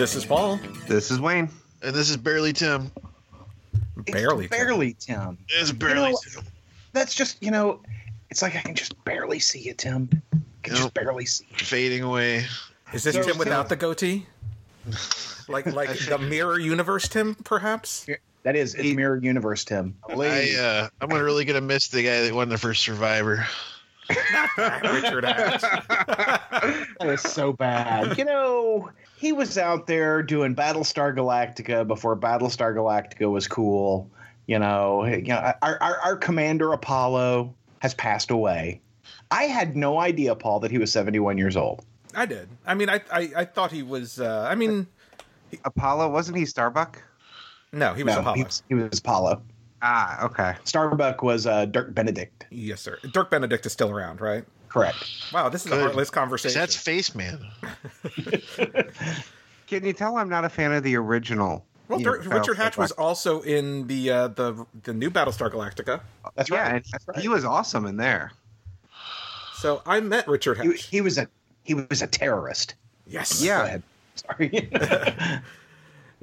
Wayne. I'm Aaron. This is Paul. This is Wayne. And this is barely Tim. Barely. It's barely Tim. It's barely know, Tim. That's just you know, it's like I can just barely see you, Tim. I can just Nope. barely see you. Fading away. Is this So- Tim without the goatee? Like like the mirror universe Tim, perhaps? That is, it's Mirror Universe, Tim. I, uh, I'm gonna really gonna miss the guy that won the first Survivor. Richard Hatch. That is so bad. You know, he was out there doing Battlestar Galactica before Battlestar Galactica was cool. You know, you know, our, our, our commander Apollo has passed away. I had no idea, Paul, that he was 71 years old. I did. I mean, I I, I thought he was. Uh, I mean, Apollo, wasn't he Starbuck? no, he was no, Apollo. He was, he was Apollo. Ah, okay. Starbuck was uh, Dirk Benedict. Yes, sir. Dirk Benedict is still around, right? Correct. Wow, this is a Good. heartless conversation. That's Face Man. Can you tell I'm not a fan of the original? well, you know, Richard Hatch was also in the uh, the the new Battlestar Galactica. That's yeah, right. and That's right. he was awesome in there. So I met Richard Hatch. he was a he was a terrorist. yes. Yeah. Go ahead. Sorry.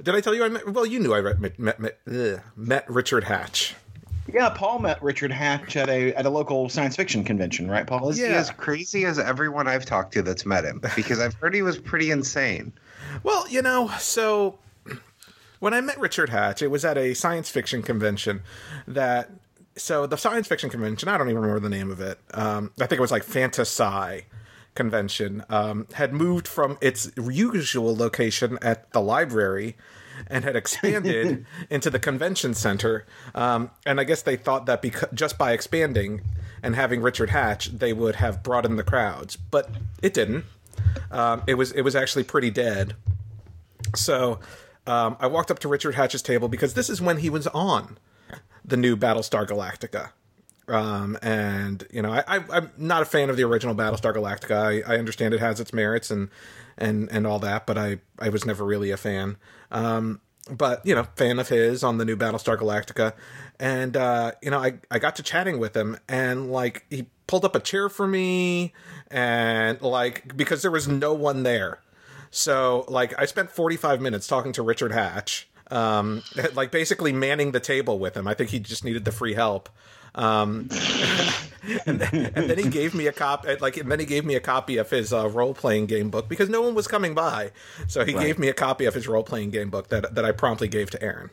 Did I tell you I met? Well, you knew I met met met, met Richard Hatch. Yeah, Paul met Richard Hatch at a at a local science fiction convention, right, Paul? Is he Yeah. as crazy as everyone I've talked to that's met him? Because I've heard he was pretty insane. Well, you know, so when I met Richard Hatch, it was at a science fiction convention that. So the science fiction convention, I don't even remember the name of it. Um, I think it was like Fantasy convention. Um, had moved from its usual location at the library and had expanded into the convention center. Um, and I guess they thought that because just by expanding and having Richard Hatch, they would have broadened the crowds, but it didn't. Um, it was it was actually pretty dead. So um, I walked up to Richard Hatch's table because this is when he was on the new Battlestar Galactica. Um, and you know, I, I'm not a fan of the original Battlestar Galactica. I, I understand it has its merits and and and all that, but I I was never really a fan. Um, but you know, fan of his on the new Battlestar Galactica, and uh, you know, I I got to chatting with him, and like he pulled up a chair for me, and like because there was no one there, so like I spent 45 minutes talking to Richard Hatch, um, like basically manning the table with him. I think he just needed the free help. Um, and, then, and then he gave me a copy, like, and then he gave me a copy of his uh, role playing game book because no one was coming by. So he gave me a copy of his role playing game book that that I promptly gave to Aaron.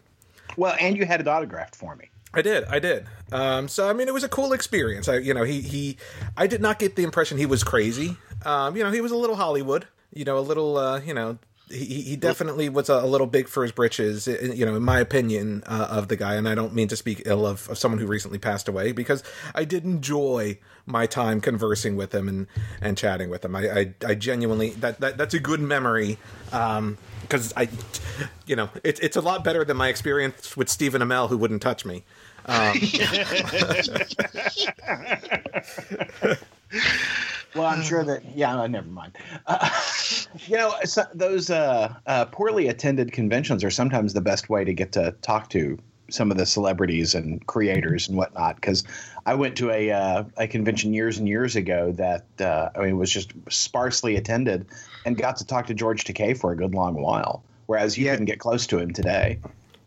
well, and you had it autographed for me. I did, I did. Um, so I mean, it was a cool experience. I, you know, he he, I did not get the impression he was crazy. Um, you know, he was a little Hollywood. You know, a little, uh, you know, he he definitely was a, a little big for his britches. You know, in my opinion uh, of the guy, and I don't mean to speak ill of, of someone who recently passed away because I did enjoy my time conversing with him and and chatting with him. I I, I genuinely that, that that's a good memory. Um, because I, you know, it's it's a lot better than my experience with Stephen Amell, who wouldn't touch me. Well, I'm sure that. Yeah, no, never mind. Uh, you know, so, those uh, uh, poorly attended conventions are sometimes the best way to get to talk to some of the celebrities and creators and whatnot. Because I went to a uh, a convention years and years ago that uh, I mean it was just sparsely attended, and got to talk to George Takei for a good long while. Whereas you Yeah. couldn't get close to him today.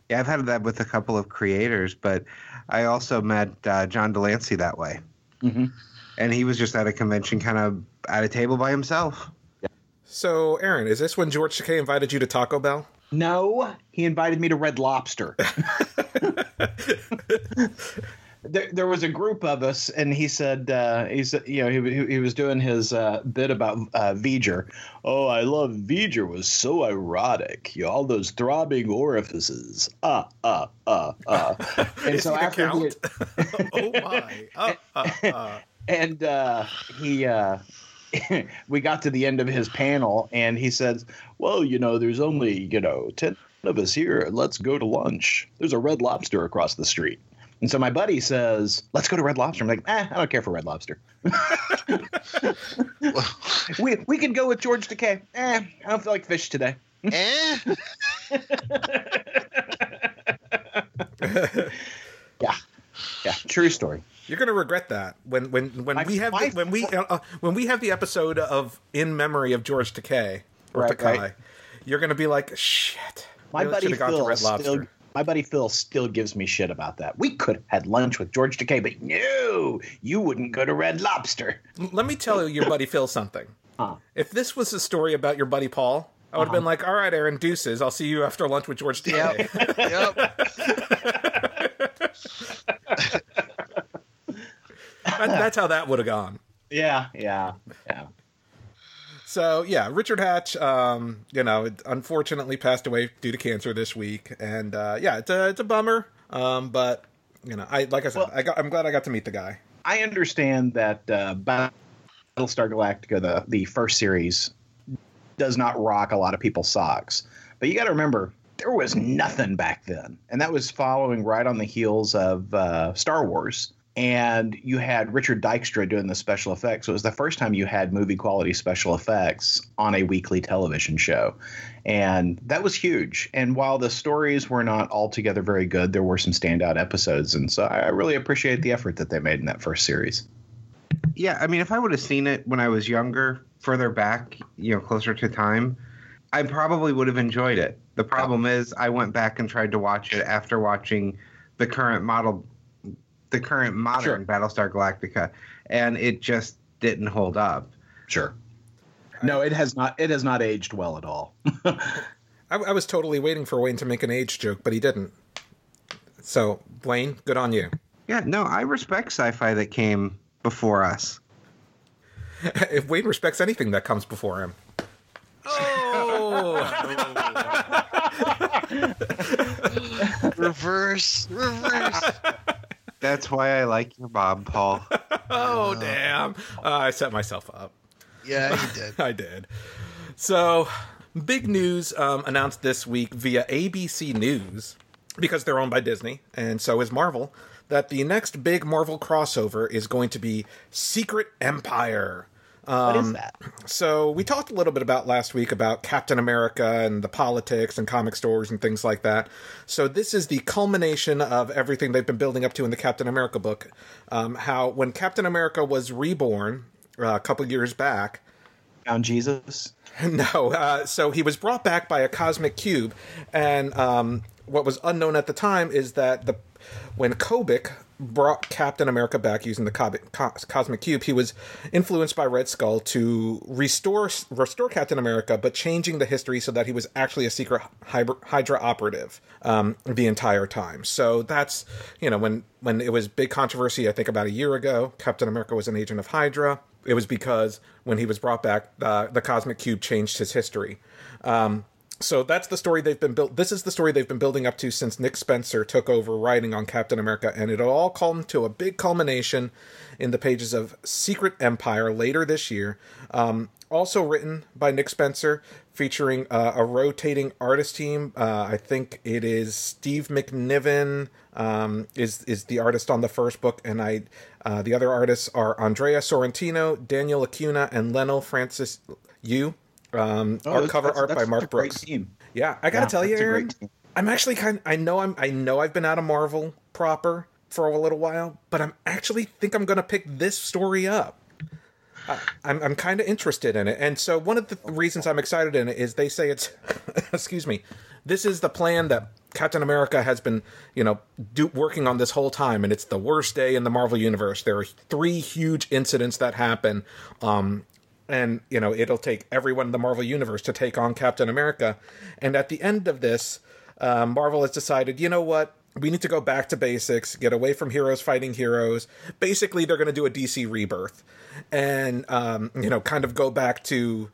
Yeah, I've had that with a couple of creators, but I also met uh, John de Lancie that way. Mhm. And he was just at a convention, kind of at a table by himself. So, Aaron, is this when George Takei invited you to Taco Bell? No, he invited me to Red Lobster. there, there was a group of us, and he said, uh, he said, you know, he, he, he was doing his uh, bit about uh, V'ger. Oh, I love V'ger was so erotic. You know, all those throbbing orifices. Uh, uh, uh, uh. And so he the after he, count? oh my! Uh, uh, uh. And uh, he uh, we got to the end of his panel and he says well you know there's only you know 10 of us here let's go to lunch. There's a red lobster across the street. And so my buddy says let's go to red lobster. I'm like eh, i don't care for red lobster. We, we could go with george takei. Eh, i don't feel like fish today. Eh? yeah. Yeah true story You're gonna regret that when when when My we have the, when we uh, uh, when we have the episode of in memory of George Takei. or Right, Takai, right. you're going to be like, shit. My buddy should've gone to Phil Red still. Lobster. My buddy Phil still gives me shit about that. We could have had lunch with George Takei, but no, you wouldn't go to Red Lobster. Let me tell you your buddy Phil something. Huh. If this was a story about your buddy Paul, I would have been like, all right, Aaron, deuces. I'll see you after lunch with George Takei. yep. That- that's how that would have gone. Yeah, yeah, yeah. So yeah, Richard Hatch, um, you know, unfortunately passed away due to cancer this week, and uh, yeah, it's a it's a bummer. Um, but you know, I like I said, Well- I got, I'm glad I got to meet the guy. I understand that uh, Battlestar Galactica, the the first series, does not rock a lot of people's socks. But you got to remember, there was nothing back then, and that was following right on the heels of uh, Star Wars. And you had Richard Dykstra doing the special effects. So it was the first time you had movie quality special effects on a weekly television show. And that was huge. And while the stories were not altogether very good, there were some standout episodes. And so I I really appreciate the effort that they made in that first series. Yeah, I mean, if I would have seen it when I was younger, further back, you know, closer to time, I probably would have enjoyed it. The problem is, I went back and tried to watch it after watching the current model, the current modern Sure. Battlestar Galactica, and it just didn't hold up. Sure. No, it has not. It has not aged well at all. I, I was totally waiting for Wayne to make an age joke, but he didn't. So Wayne, good on you. Yeah, no, I respect sci-fi that came before us. if Wayne respects anything that comes before him. Oh, reverse, reverse. That's why I like your Bob, Paul. oh, damn! Uh, I set myself up. Yeah, you did. I did. So, big news um, announced this week via ABC News, because they're owned by Disney, and so is Marvel, that the next big Marvel crossover is going to be Secret Empire. What is that? So we talked a little bit about last week about Captain America and the politics and comic stores and things like that. So this is the culmination of everything they've been building up to in the Captain America book. Um, how when Captain America was reborn uh, a couple years back, Found Jesus. no, uh, so he was brought back by a cosmic cube, and um, what was unknown at the time is that the when Kobik brought Captain America back using the cosmic cube, he was influenced by Red Skull to restore restore Captain America, but changing the history so that he was actually a secret Hydra operative um, the entire time. So that's you know when when it was big controversy, I think about a year ago, Captain America was an agent of Hydra. It was because when he was brought back, uh, the cosmic cube changed his history. Um, so that's the story they've been built. This is the story they've been building up to since Nick Spencer took over writing on Captain America, and it'll all come to a big culmination in the pages of Secret Empire later this year. Um, also written by Nick Spencer, featuring uh, a rotating artist team. Uh, I think it is Steve McNiven um, is is the artist on the first book, and I uh, the other artists are Andrea Sorrentino, Daniel Acuna, and Leinil Francis Yu. Um, Oh, art cover art by Mark Brooks. team. Yeah, I gotta Yeah, tell you, Aaron. I'm actually kind. I know I'm. I know I've been out of Marvel proper for a little while, but I'm actually think I'm gonna pick this story up. I- I'm I'm kind of interested in it, and so one of the reasons I'm excited in it is they say it's, excuse me, this is the plan that Captain America has been, you know, do, working on this whole time, and it's the worst day in the Marvel universe. There are three huge incidents that happen, um, and you know it'll take everyone in the Marvel universe to take on Captain America, and at the end of this, uh, Marvel has decided, you know what, we need to go back to basics, get away from heroes fighting heroes. Basically, they're going to do a DC rebirth, and um, you know, kind of go back to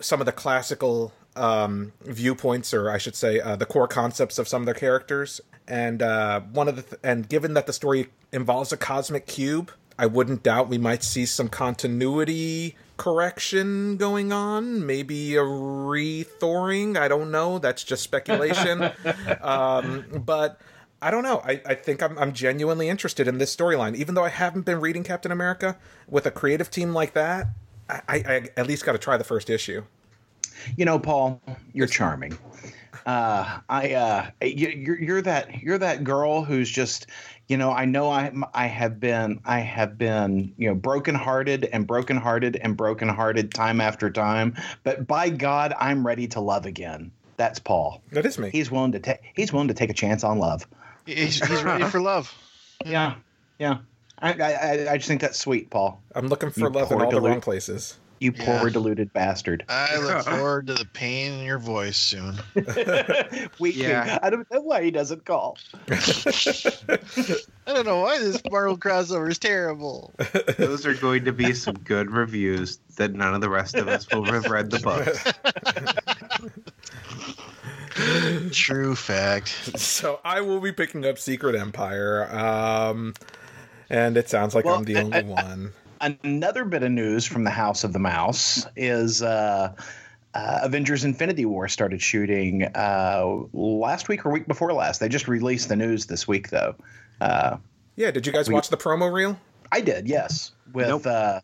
some of the classical um, viewpoints, or I should say, uh, the core concepts of some of their characters. And uh, one of the th- and given that the story involves a cosmic cube, I wouldn't doubt we might see some continuity correction going on, maybe a rethawing. I don't know. That's just speculation. um, but I don't know. I, I think I'm, I'm genuinely interested in this storyline. Even though I haven't been reading Captain America with a creative team like that, I, I, I at least got to try the first issue. You know, Paul, you're charming. Uh, I uh, you, you're you're that you're that girl who's just you know I know I I have been I have been you know brokenhearted and brokenhearted and brokenhearted time after time, but by God I'm ready to love again. That's Paul. That is me. He's willing to take he's willing to take a chance on love. He's, he's ready for love. Yeah, yeah. I I, I just think that's sweet, Paul. I'm looking for You love in poor all the wrong places. You Yeah. poor deluded bastard. I look forward to the pain in your voice soon. Weak Yeah. I don't know why he doesn't call. I don't know why this Marvel crossover is terrible. Those are going to be some good reviews that none of the rest of us will have read the book. True fact. So I will be picking up Secret Empire. Um, and it sounds like Well, I'm the I- only I- one. Another bit of news from the House of the Mouse is uh, uh, Avengers Infinity War started shooting uh, last week or week before last. They just released the news this week, though. Uh, Yeah, did you guys watch the promo reel? I did, yes, with Nope. uh,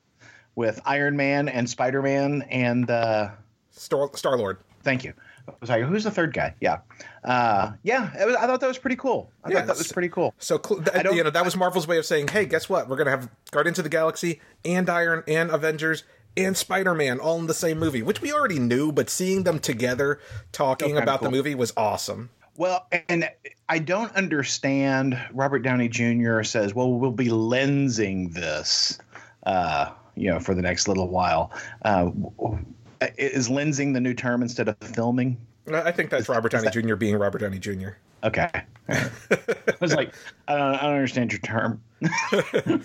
with Iron Man and Spider Man and uh, Star Star Lord. thank you. Like, who's the third guy? Yeah, uh, yeah. Was, I thought that was pretty cool. I Yeah, thought that was pretty cool. So th- you know that was Marvel's way of saying, "Hey, guess what? We're gonna have Guardians of the Galaxy and Iron and Avengers and Spider Man all in the same movie," which we already knew, but seeing them together talking about cool. the movie was awesome. Well, and I don't understand. Robert Downey Jr. says, "Well, we'll be lensing this, uh, you know, for the next little while." Uh, is lensing the new term instead of filming? I think that's Robert Downey Jr. being Robert Downey Jr. Okay. I was like, I don't, I don't understand your term.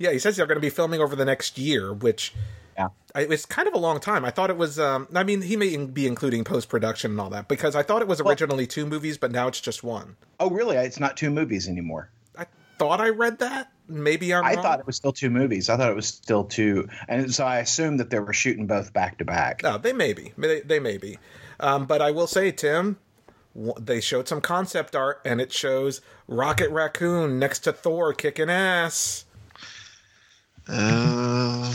Yeah, he says they're going to be filming over the next year, which Yeah. I, it's kind of a long time. I thought it was. Um, I mean, he may be including post production and all that because I thought it was originally two movies, but now it's just one. Oh, really? It's not two movies anymore. I thought I read that. Maybe I'm. I wrong. thought it was still two movies. I thought it was still two, and so I assumed that they were shooting both back to back. No, they may be. They, they may be. Um, but I will say, Tim, they showed some concept art, and it shows Rocket Raccoon next to Thor kicking ass. Uh,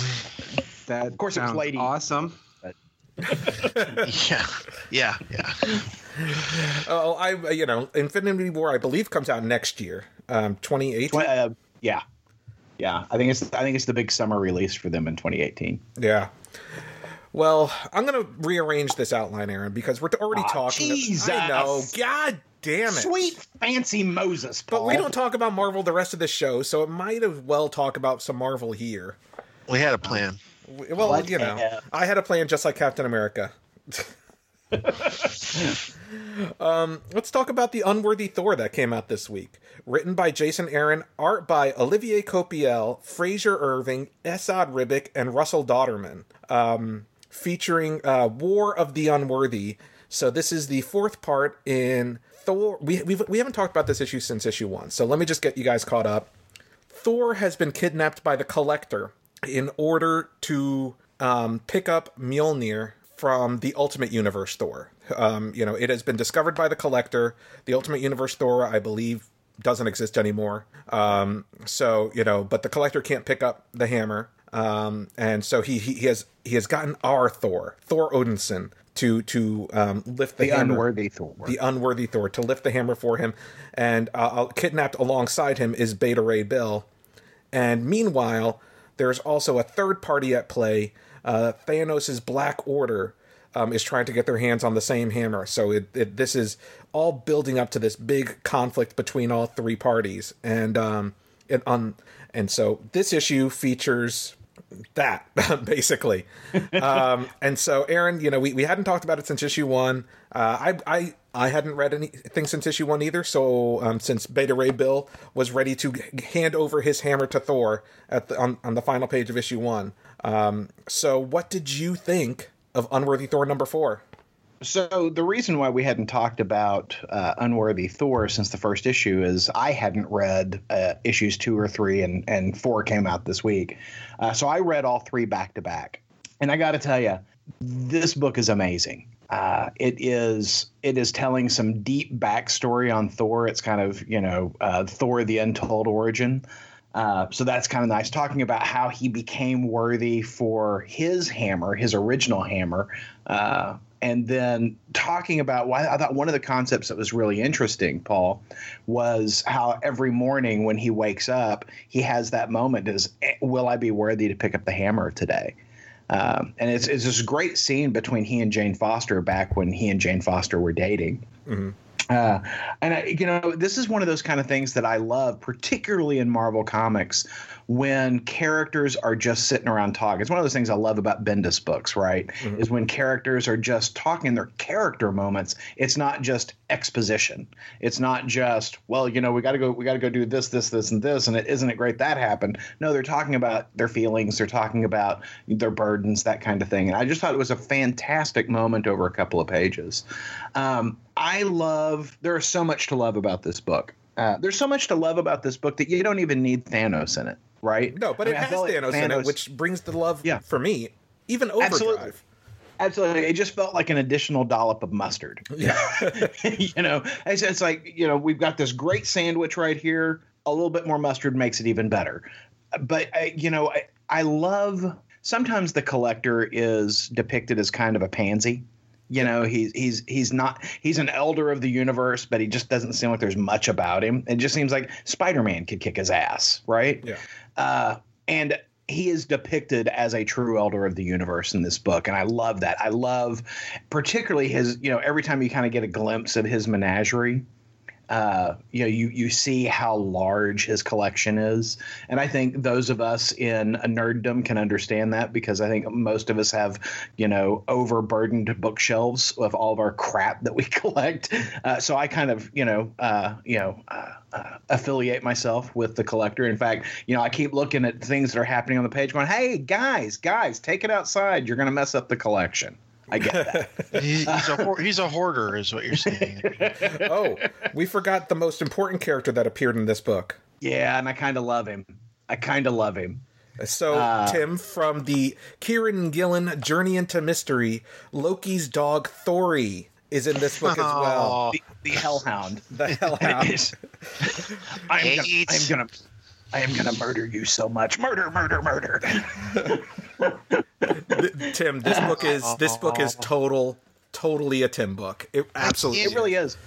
That Of course it was Lady. awesome. yeah, yeah, yeah. Oh, I you know, Infinity War, I believe, comes out next year, um, 2018. Uh, yeah, yeah. I think it's I think it's the big summer release for them in 2018. Yeah. Well, I'm going to rearrange this outline, Aaron, because we're already Aw, talking. Jesus. I know. God damn it. Sweet fancy Moses, Paul. But we don't talk about Marvel the rest of the show, so it might as well talk about some Marvel here. We had a plan. Well, What you know, if? I had a plan just like Captain America. um, let's talk about the Unworthy Thor that came out this week. Written by Jason Aaron, art by Olivier Coipel, Frazer Irving, Esad Ribic, and Russell Dauterman. Um, featuring uh, War of the Unworthy. So this is the fourth part in Thor. We we've, we haven't talked about this issue since issue one. So let me just get you guys caught up. Thor has been kidnapped by the Collector in order to um, pick up Mjolnir from the Ultimate Universe Thor. Um, you know, it has been discovered by the Collector. The Ultimate Universe Thor, I believe, doesn't exist anymore. Um, so you know, but the Collector can't pick up the hammer, um, and so he, he he has he has gotten our Thor, Thor Odinson, to to um, lift the, the hammer unworthy Thor. the unworthy Thor to lift the hammer for him, and uh, kidnapped alongside him is Beta Ray Bill. And meanwhile, there's also a third party at play. Uh, Thanos' Black Order um, is trying to get their hands on the same hammer. So it, it, this is all building up to this big conflict between all three parties, and um, it, on and so this issue features that basically. Um and so aaron you know we, we hadn't talked about it since issue one. Uh i i i hadn't read anything since issue one either. So um since beta ray bill was ready to hand over his hammer to thor at the on, on the final page of issue one um so what did you think of unworthy thor number four So the reason why we hadn't talked about uh, Unworthy Thor since the first issue is I hadn't read uh, issues two or three, and and four came out this week. Uh, so I read all three back to back, and I got to tell you, this book is amazing. Uh, it is it is telling some deep backstory on Thor. It's kind of you know uh, Thor: The Untold Origin. Uh, so that's kind of nice. Talking about how he became worthy for his hammer, his original hammer, uh, and then talking about why I thought one of the concepts that was really interesting, Paul, was how every morning when he wakes up, he has that moment: is "Eh, will I be worthy to pick up the hammer today? Um, and it's it's this great scene between he and Jane Foster back when he and Jane Foster were dating. Uh, and I, you know, this is one of those kind of things that I love, particularly in Marvel comics, when characters are just sitting around talking. It's one of those things I love about Bendis books, right? Is when characters are just talking their character moments. It's not just exposition. It's not just, well, you know, we got to go, we got to go do this, this, this, and this, and it isn't it great that happened. No, they're talking about their feelings. They're talking about their burdens, that kind of thing. And I just thought it was a fantastic moment over a couple of pages. Um, I love. There is so much to love about this book. Uh, there's so much to love about this book that you don't even need Thanos in it, right? No, but I it I has feel like Thanos, in it, which brings the love Yeah. for me. Even Overdrive. Absolutely. Absolutely, it just felt like an additional dollop of mustard. Yeah. you know, it's, it's like you know we've got this great sandwich right here. A little bit more mustard makes it even better. But uh, you know, I, I love sometimes the collector is depicted as kind of a pansy. You know, he's he's he's not he's an elder of the universe, but he just doesn't seem like there's much about him. It just seems like Spider-Man could kick his ass, right? Yeah. Uh, and he is depicted as a true elder of the universe in this book and i love that i love particularly his you know every time you kind of get a glimpse of his menagerie uh, you know, you you see how large his collection is, and I think those of us in a nerddom can understand that because I think most of us have, you know, overburdened bookshelves of all of our crap that we collect. Uh, so I kind of, you know, uh, you know, uh, uh, affiliate myself with the collector. In fact, you know, I keep looking at things that are happening on the page, going, "Hey, guys, guys, take it outside. You're going to mess up the collection." I get that. He- he's a hoar- he's a hoarder, is what you're saying. oh, we forgot the most important character that appeared in this book. yeah, and I kind of love him. I kind of love him. So, Uh, Tim, from the Kieron Gillen Journey into Mystery, Loki's dog Thori is in this book as well. Aw. the, the hellhound. The Hellhound. I am gonna, I am gonna I am gonna murder you so much. Murder, murder, murder. Tim, this book is this book is total, totally a Tim book. It absolutely. it really is.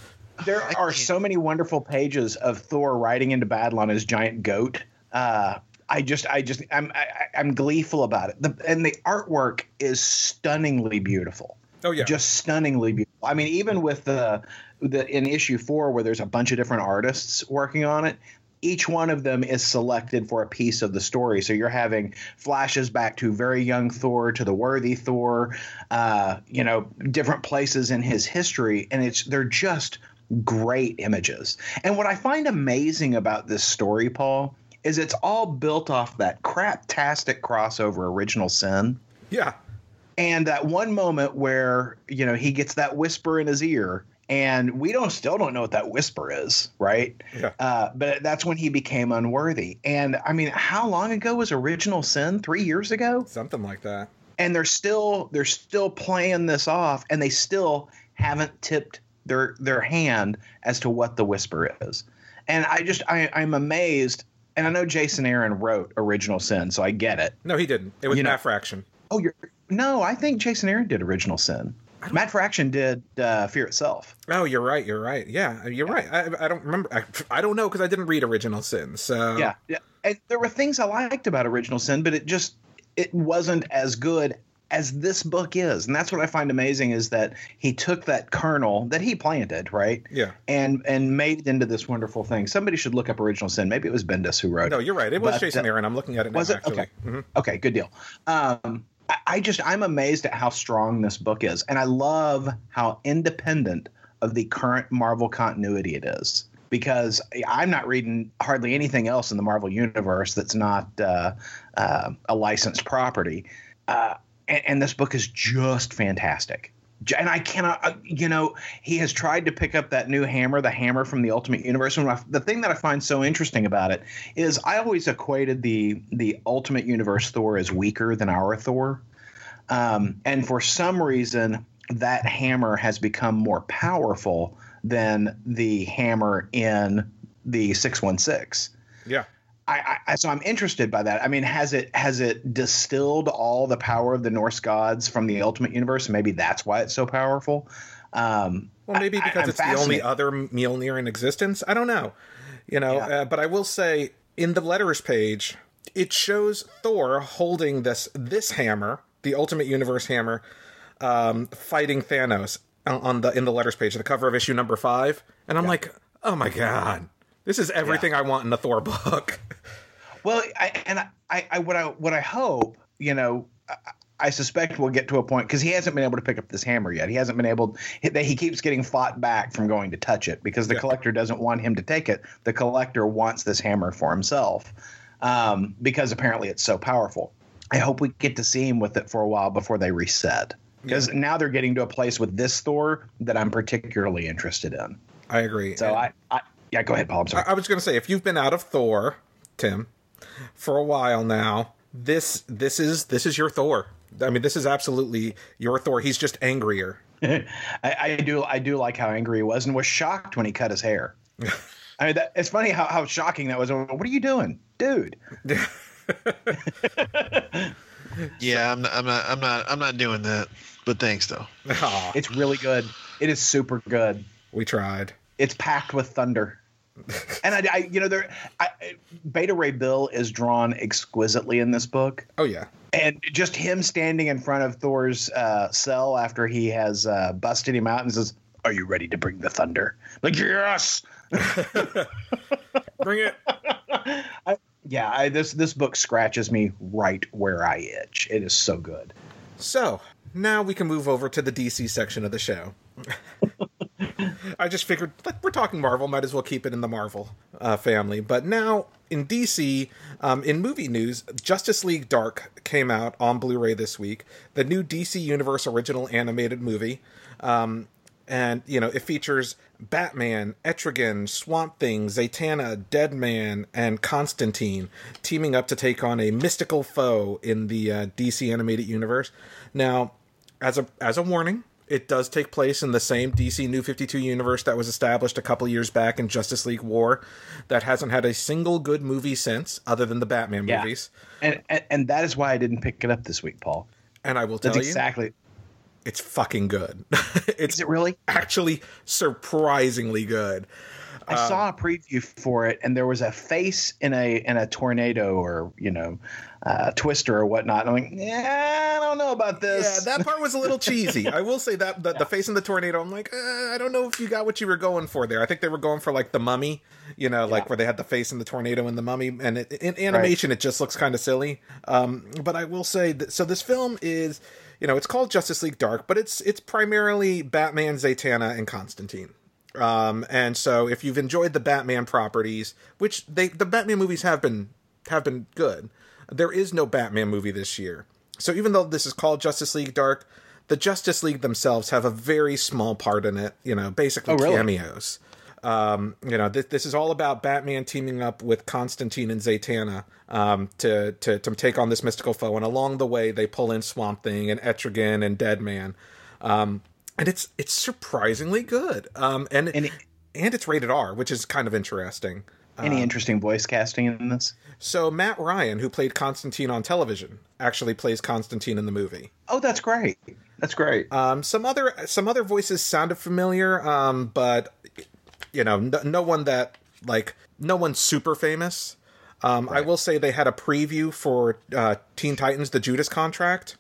There are so many wonderful pages of Thor riding into battle on his giant goat. Uh, I just, I just, I'm, I, I'm gleeful about it. The, and the artwork is stunningly beautiful. Oh yeah. just stunningly beautiful. I mean, even with the the in issue four where there's a bunch of different artists working on it, each one of them is selected for a piece of the story. So you're having flashes back to very young Thor, to the worthy Thor, uh, you know, different places in his history, and it's they're just great images. And what I find amazing about this story, Paul, is it's all built off that craptastic crossover original sin yeah. and that one moment where you know he gets that whisper in his ear and we don't still don't know what that whisper is right Yeah. uh, but that's when he became unworthy and i mean how long ago was original sin three years ago Something like that. and they're still they're still playing this off and they still haven't tipped their their hand as to what the whisper is and i just I, i'm amazed and i know jason aaron wrote original sin so i get it No, he didn't. It was You know- Matt Fraction. Oh, you're no. I think Jason Aaron did Original Sin. Matt Fraction did uh, Fear Itself. Oh, you're right. You're right. Yeah, you're right. I, I don't remember. I, I don't know because I didn't read Original Sin. So Yeah, yeah. And there were things I liked about Original Sin, but it just it wasn't as good as this book is, and that's what I find amazing is that he took that kernel that he planted, right? Yeah. And and made it into this wonderful thing. Somebody should look up Original Sin. Maybe it was Bendis who wrote No, it. you're right. It was But, Jason uh, Aaron. I'm looking at it now. was it? Actually. Okay. Mhm. Okay, good deal. Um, I, just I'm amazed at how strong this book is, and I love how independent of the current Marvel continuity it is. Because I'm not reading hardly anything else in the Marvel universe that's not uh, uh, a licensed property, uh, and, and this book is just fantastic. And I cannot, uh, you know, he has tried to pick up that new hammer, the hammer from the Ultimate Universe. And I- the thing that I find so interesting about it is I always equated the the Ultimate Universe Thor as weaker than our Thor, um, and for some reason that hammer has become more powerful than the hammer in the six one six. Yeah. I, I so I'm interested by that. I mean, has it has it distilled all the power of the Norse gods from the Ultimate Universe? Maybe that's why it's so powerful. Um, Well, maybe because I'm it's the only other Mjolnir in existence. I don't know. You know, Yeah. uh, but I will say in the letters page, it shows Thor holding this this hammer, the Ultimate Universe hammer, um, fighting Thanos on- on the in the letters page, the cover of issue number five, and I'm like, oh my god, this is everything I want in a Thor book. Well, I, and I, I, what I, what I hope, you know, I, I suspect we'll get to a point because he hasn't been able to pick up this hammer yet. He hasn't been able. that he keeps getting fought back from going to touch it because the Yeah. collector doesn't want him to take it. The collector wants this hammer for himself um, because apparently it's so powerful. I hope we get to see him with it for a while before they reset. Because now they're getting to a place with this Thor that I'm particularly interested in. I agree. So And- I, I, yeah, go ahead, Paul. I'm sorry. I, I was going to say, if you've been out of Thor, Tim, for a while now, this this is this is your Thor. I mean, this is absolutely your Thor. He's just angrier. I, I do I do like how angry he was and was shocked when he cut his hair. I mean, that, it's funny how, how shocking that was. What are you doing, dude? Yeah, I'm not, I'm not. I'm not. I'm not doing that. But thanks though. Aw, It's really good. It is super good. we tried. It's packed with thunder. And I, I you know, there, I, Beta Ray Bill is drawn exquisitely in this book. Oh yeah, and just him standing in front of Thor's uh, cell after he has uh, busted him out and says, "Are you ready to bring the thunder?" Like, yes. bring it. Yeah, I, this this book scratches me right where I itch. It is so good. So now we can move over to the DC section of the show. I just figured like, we're talking Marvel, might as well keep it in the Marvel uh, family. But now in DC, um, in movie news, Justice League Dark came out on Blu-ray this week. The new DC Universe original animated movie, um, and you know it features Batman, Etrigan, Swamp Thing, Zatanna, Deadman, and Constantine teaming up to take on a mystical foe in the uh, DC animated universe. Now, as a as a warning, it does take place in the same DC New 52 universe that was established a couple years back in Justice League War that hasn't had a single good movie since other than the Batman Yeah. movies. And, and and that is why I didn't pick it up this week, Paul. And I will tell That's you, exactly. it's fucking good. it's Is it really? actually surprisingly good. I saw a preview for it, and there was a face in a in a tornado or you know, uh, twister or whatnot. I'm like, yeah, I don't know about this. Yeah, that part was a little cheesy. I will say that the, the face in the tornado. I'm like, uh, I don't know if you got what you were going for there. I think they were going for like the mummy, you know, like Yeah. where they had the face in the tornado and the mummy. And it, in animation, it just looks kind of silly. Um, but I will say that. So this film is, you know, it's called Justice League Dark, but it's it's primarily Batman, Zatanna, and Constantine. Um, and so if you've enjoyed the Batman properties, which they the Batman movies have been have been good, there is no Batman movie this year. So even though this is called Justice League Dark, the Justice League themselves have a very small part in it. You know, basically Oh, really? cameos. Um, you know, this, this is all about Batman teaming up with Constantine and Zatanna um, to, to to take on this mystical foe, and along the way they pull in Swamp Thing and Etrigan and Deadman, um, and it's it's surprisingly good. Um, and And it- and it's rated R, which is kind of interesting. Any interesting voice casting in this? So Matt Ryan, who played Constantine on television, actually plays Constantine in the movie. Oh, that's great. That's great. Um, some other some other voices sounded familiar, um, but you know, no, no one that like no one super famous. Um, I will say they had a preview for uh, Teen Titans: The Judas Contract,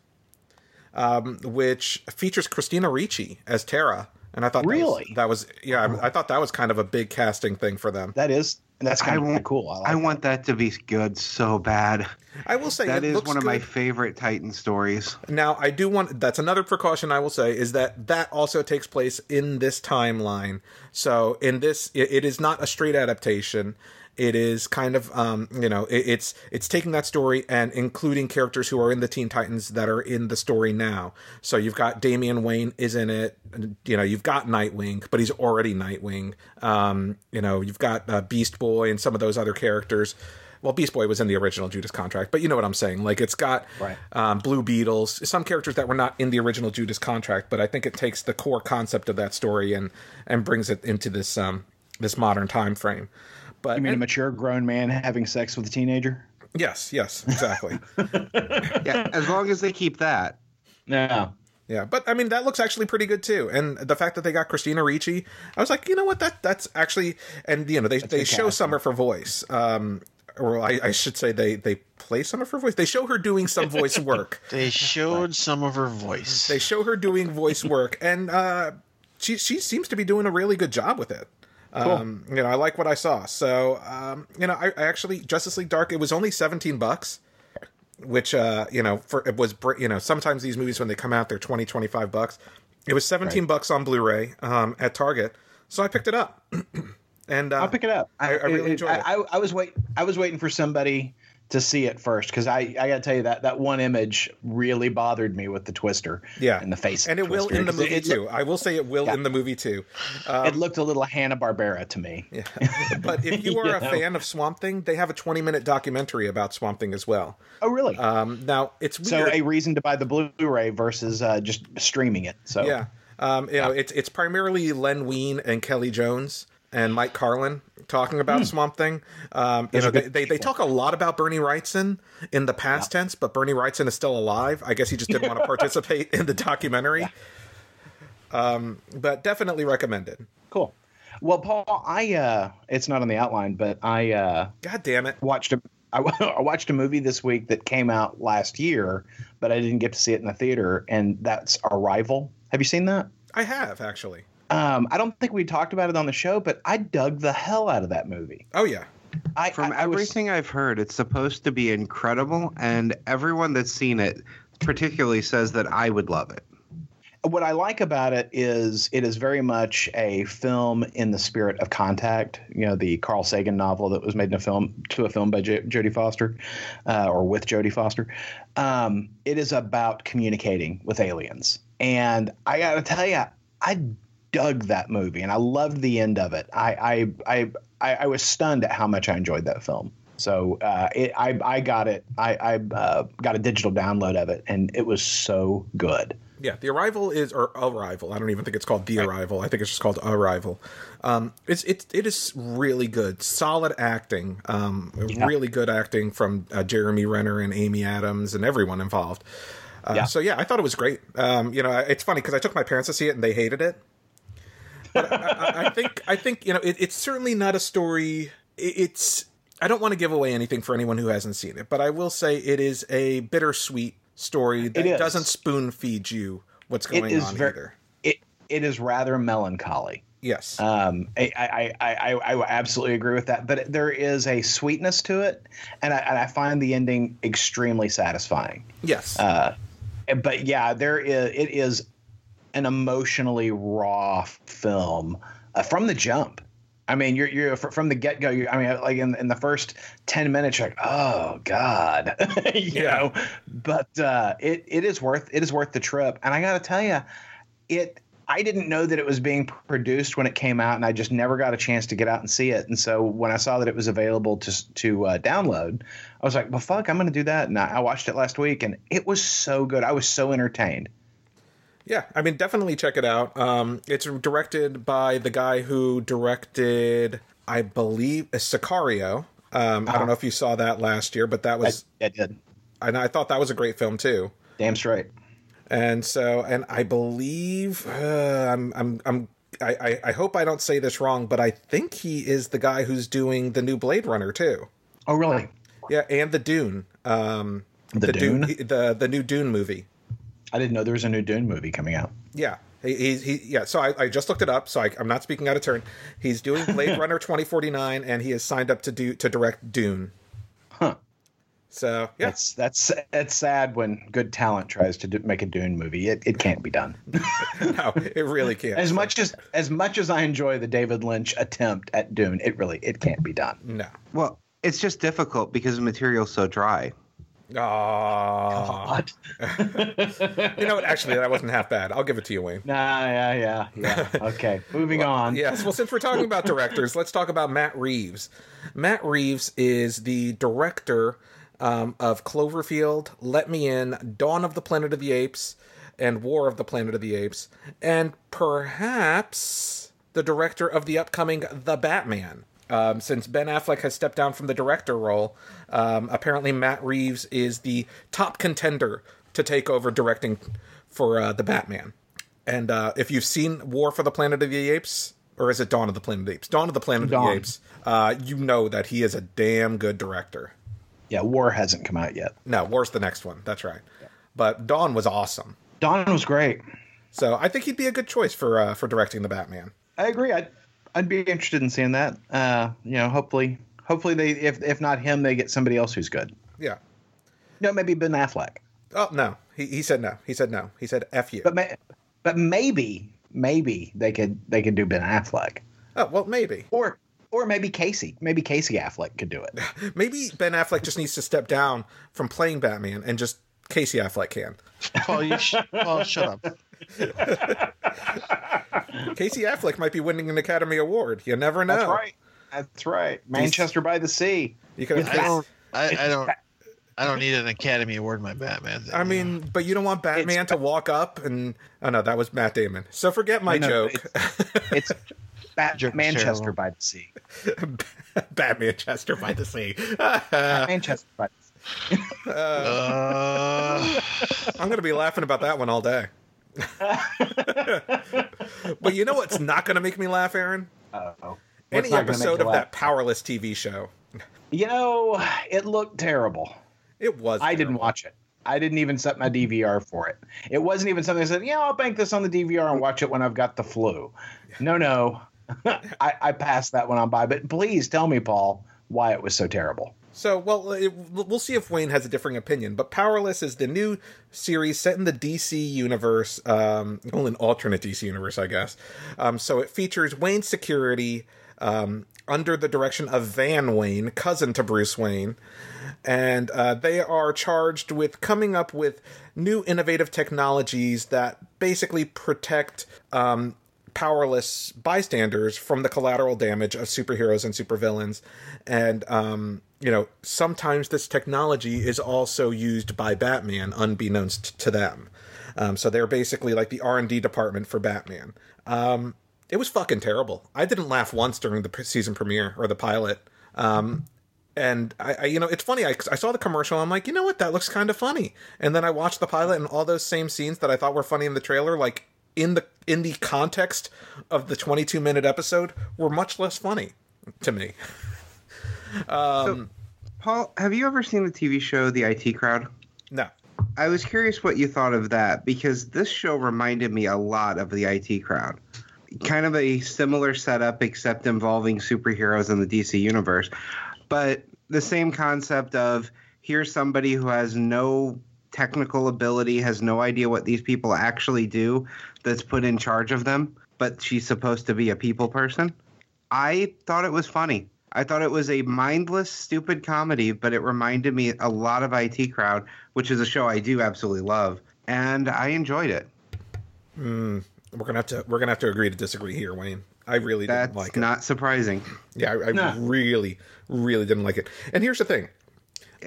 um, which features Christina Ricci as Tara, and I thought Really? that was, that was yeah, I, I thought that was kind of a big casting thing for them. that is. That's I kind of want- cool. I, like I want that to be good so bad. I will say That it is looks one of my favorite Titan stories. Now, I do want that's another precaution I will say is that that also takes place in this timeline. So, in this, it, it is not a straight adaptation. It is kind of, um, you know, it, it's it's taking that story and including characters who are in the Teen Titans that are in the story now. So you've got Damian Wayne is in it. You know, you've got Nightwing, but he's already Nightwing. Um, you know, you've got uh, Beast Boy and some of those other characters. Well, Beast Boy was in the original Judas contract, but you know what I'm saying. Like it's got Right. um, Blue Beetles, some characters that were not in the original Judas contract, but I think it takes the core concept of that story and and brings it into this um this modern time frame. But You mean a mature grown man having sex with a teenager? yes, yes, exactly. Yeah, as long as they keep that. Yeah. Yeah, but I mean that looks actually pretty good too, and the fact that they got Christina Ricci, I was like, you know what, that that's actually, and you know they they show casting. Summer for voice, um, or I, I should say they they play some of her voice. They show her doing some voice work. They showed some of her voice. they show her doing voice work, and uh, she she seems to be doing a really good job with it. Um, you know, I like what I saw. So, um, you know, I, I actually Justice League Dark. It was only seventeen bucks, which uh, you know, for it was br- you know sometimes these movies when they come out they're 20, 25 bucks. It was seventeen bucks on Blu-ray um, at Target, so I picked it up. and uh, I'll pick it up. I- I really enjoyed it. I, I, I was wait. I was waiting for somebody to see it first because I, I got to tell you that that one image really bothered me with the twister. Yeah, in the face, and it will in the movie it, too. I will say it will Yeah. in the movie too. it looked a little Hanna Barbera to me. Yeah. But if you are You a know? fan of Swamp Thing, they have a 20 minute documentary about Swamp Thing as well. Oh, really? Um, now it's so a reason to buy the Blu-ray versus uh, just streaming it. So yeah. Um, you know, it's it's primarily Len Wein and Kelley Jones and Mike Carlin talking about Swamp Thing. Um, you. Know, they, they, they talk a lot about Bernie Wrightson in the past tense, but Bernie Wrightson is still alive. I guess he just didn't want to participate in the documentary. Um, but definitely recommended. cool. Well, Paul, I uh, it's not on the outline, but I uh, God damn it. watched a I, I watched a movie this week that came out last year, but I didn't get to see it in the theater, and that's Arrival. Have you seen that? I have actually. Um, I don't think we talked about it on the show, but I dug the hell out of that movie. Oh yeah. I, From I, I was- everything I've heard, it's supposed to be incredible, and everyone that's seen it particularly says that I would love it. what I like about it is it is very much a film in the spirit of Contact. You know, the Carl Sagan novel that was made in a film to a film by J- Jodie Foster, uh, or with Jodie Foster. Um, it is about communicating with aliens, and I got to tell you, I dug that movie, and I loved the end of it. I I I, I, I was stunned at how much I enjoyed that film. So uh, it, I I got it. I, I uh, got a digital download of it, and it was so good. Yeah, the arrival is or arrival. I don't even think it's called the arrival. I think it's just called arrival. Um, it's it's it is really good, solid acting. Um, really good acting from uh, Jeremy Renner and Amy Adams and everyone involved. Uh, Yeah. So yeah, I thought it was great. Um, you know, it's funny because I took my parents to see it and they hated it. I, I, think I think you know it, it's certainly not a story. it- It's I don't want to give away anything for anyone who hasn't seen it, but I will say it is a bittersweet story that doesn't spoon feed you what's going on very either. it it is rather melancholy. Yes. Um, I, I, I, I, I absolutely agree with that. But there is a sweetness to it, and I, and I find the ending extremely satisfying. yes. Uh, but yeah, there is it is an emotionally raw film uh, from the jump. I mean, you're you're from the get go. I mean, like in, in the first ten minutes, you're like, oh god, you Yeah. know. But uh, it it is worth it is worth the trip. And I got to tell you, it. I didn't know that it was being produced when it came out, and I just never got a chance to get out and see it. And so when I saw that it was available to to uh, download, I was like, "Well, fuck, I'm going to do that." And I, I watched it last week, and it was so good. I was so entertained. Yeah. I mean, definitely check it out. Um, it's directed by the guy who directed, I believe, uh, Sicario. Um, I don't know if you saw that last year, but that was, I did. and I thought that was a great film too. Damn straight. And so, and I believe uh, I'm, I'm, I'm. I, I, I hope I don't say this wrong, but I think he is the guy who's doing the new Blade Runner too. Oh, really? Yeah, and the Dune. Um, The Dune? the the new Dune movie. I didn't know there was a new Dune movie coming out. Yeah, he, he, he yeah. So I, I just looked it up. So I, I'm not speaking out of turn. He's doing Blade Runner 2049, and he has signed up to do to direct Dune. Huh. So yeah, That's that's that's sad when good talent tries to do, make a Dune movie. It, it can't be done. no, it really can't. as much as as much as I enjoy the David Lynch attempt at Dune, it really it can't be done. no. Well, it's just difficult because the material's so dry. What? You know what? Actually, that wasn't half bad. I'll give it to you, Wayne. Nah, yeah, yeah, yeah. Okay, moving on. Yes. Well, since we're talking about directors, let's talk about Matt Reeves. Matt Reeves is the director um, of Cloverfield, Let Me In, Dawn of the Planet of the Apes, and War of the Planet of the Apes, and perhaps the director of the upcoming The Batman. Um, since Ben Affleck has stepped down from the director role, um, apparently Matt Reeves is the top contender to take over directing for uh, the Batman. And uh, if you've seen War for the Planet of the Apes, or is it Dawn of the Planet of the Apes? Dawn of the Planet of the Apes. Uh, you know that he is a damn good director. Yeah, War hasn't come out yet. No, War's the next one. That's right. But Dawn was awesome. Dawn was great. So I think he'd be a good choice for uh, for directing the Batman. I agree. I'd I'd be interested in seeing that. Uh, you know, hopefully, hopefully they if if not him, they get somebody else who's good. Yeah. No, maybe Ben Affleck. Oh no, he he said no. He said no. He said f you. But may, but maybe maybe they could they could do Ben Affleck oh well, maybe or or maybe Casey. Maybe Casey Affleck could do it. maybe Ben Affleck just needs to step down from playing Batman and just Casey Affleck can. Paul, you sh- Paul, shut up. Casey Affleck might be winning an Academy Award. You never know. That's right. That's right. Manchester by the Sea. You could. I don't. I, I don't. I don't need an Academy Award. My Batman. Thing, I mean, but you don't want Batman to walk up and oh no, that was Matt Damon. So forget my No, joke. It's Bat- Manchester by the Sea. Batman Chester by the sea. Manchester by the Sea. uh, I'm going to be laughing about that one all day. but you know what's not going to make me laugh, Aaron? Uh-oh. Any What's not gonna make episode of laugh? that Powerless TV show. You know, it looked terrible. It was. I didn't watch it. I didn't even set my DVR for it. It wasn't even something I said, yeah, I'll bank this on the DVR and watch it when I've got the flu. No, no. I, I passed that one on by. But please tell me, Paul, why it was so terrible. So, well, it, we'll see if Wayne has a differing opinion. But Powerless is the new series set in the DC universe, um, well, an alternate DC universe, I guess. Um, so it features Wayne's security um, under the direction of Van Wayne, cousin to Bruce Wayne, and uh, they are charged with coming up with new innovative technologies that basically protect. Um, powerless bystanders from the collateral damage of superheroes and supervillains and um you know sometimes this technology is also used by batman unbeknownst to them. Um so they're basically like the r&d department for batman. Um it was fucking terrible. I didn't laugh once during the season premiere or the pilot. Um and I, I you know it's funny I, I saw the commercial i'm like you know what? That looks kind of funny. And then i watched the pilot and all those same scenes that i thought were funny in the trailer like in the in the context of the 22 minute episode were much less funny to me Um, Paul, have you ever seen the TV show The IT Crowd? no I was curious what you thought of that because this show reminded me a lot of the IT crowd. Kind of a similar setup, except involving superheroes in the DC universe. But the same concept of here's somebody who has no technical ability, has no idea what these people actually do, that's put in charge of them, but she's supposed to be a people person. I thought it was funny. I thought it was a mindless, stupid comedy, but it reminded me a lot of IT Crowd, which is a show I do absolutely love, and I enjoyed it. we're gonna have to we're gonna have to agree to disagree here wayne i really That's didn't like it That's not surprising. yeah i, I Nah. really really didn't like it and here's the thing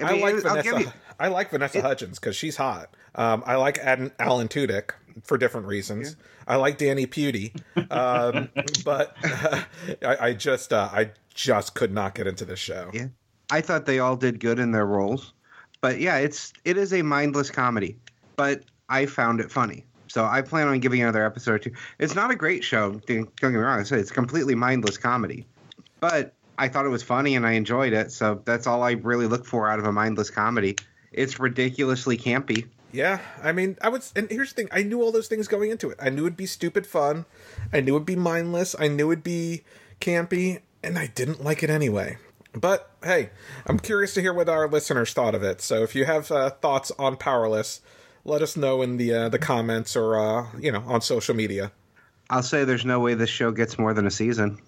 I I, mean, like I'll give Vanessa. you- I like Vanessa Hudgens because she's hot. Um, I like Ad- Alan Tudyk for different reasons. I like Danny Pudi, um, but I, I just uh, I just could not get into this show. Yeah. I thought they all did good in their roles, but yeah, it's it is a mindless comedy, but I found it funny. So I plan on giving another episode or two. It's not a great show. Don't get me wrong. I said it's completely mindless comedy, but I thought it was funny and I enjoyed it. So that's all I really look for out of a mindless comedy. It's ridiculously campy. Yeah, I mean, I was, and here's the thing: I knew all those things going into it. I knew it'd be stupid fun. I knew it'd be mindless. I knew it'd be campy, and I didn't like it anyway. But hey, I'm curious to hear what our listeners thought of it. So if you have uh, thoughts on Powerless, let us know in the uh, the comments or uh, you know on social media. I'll say there's no way this show gets more than a season.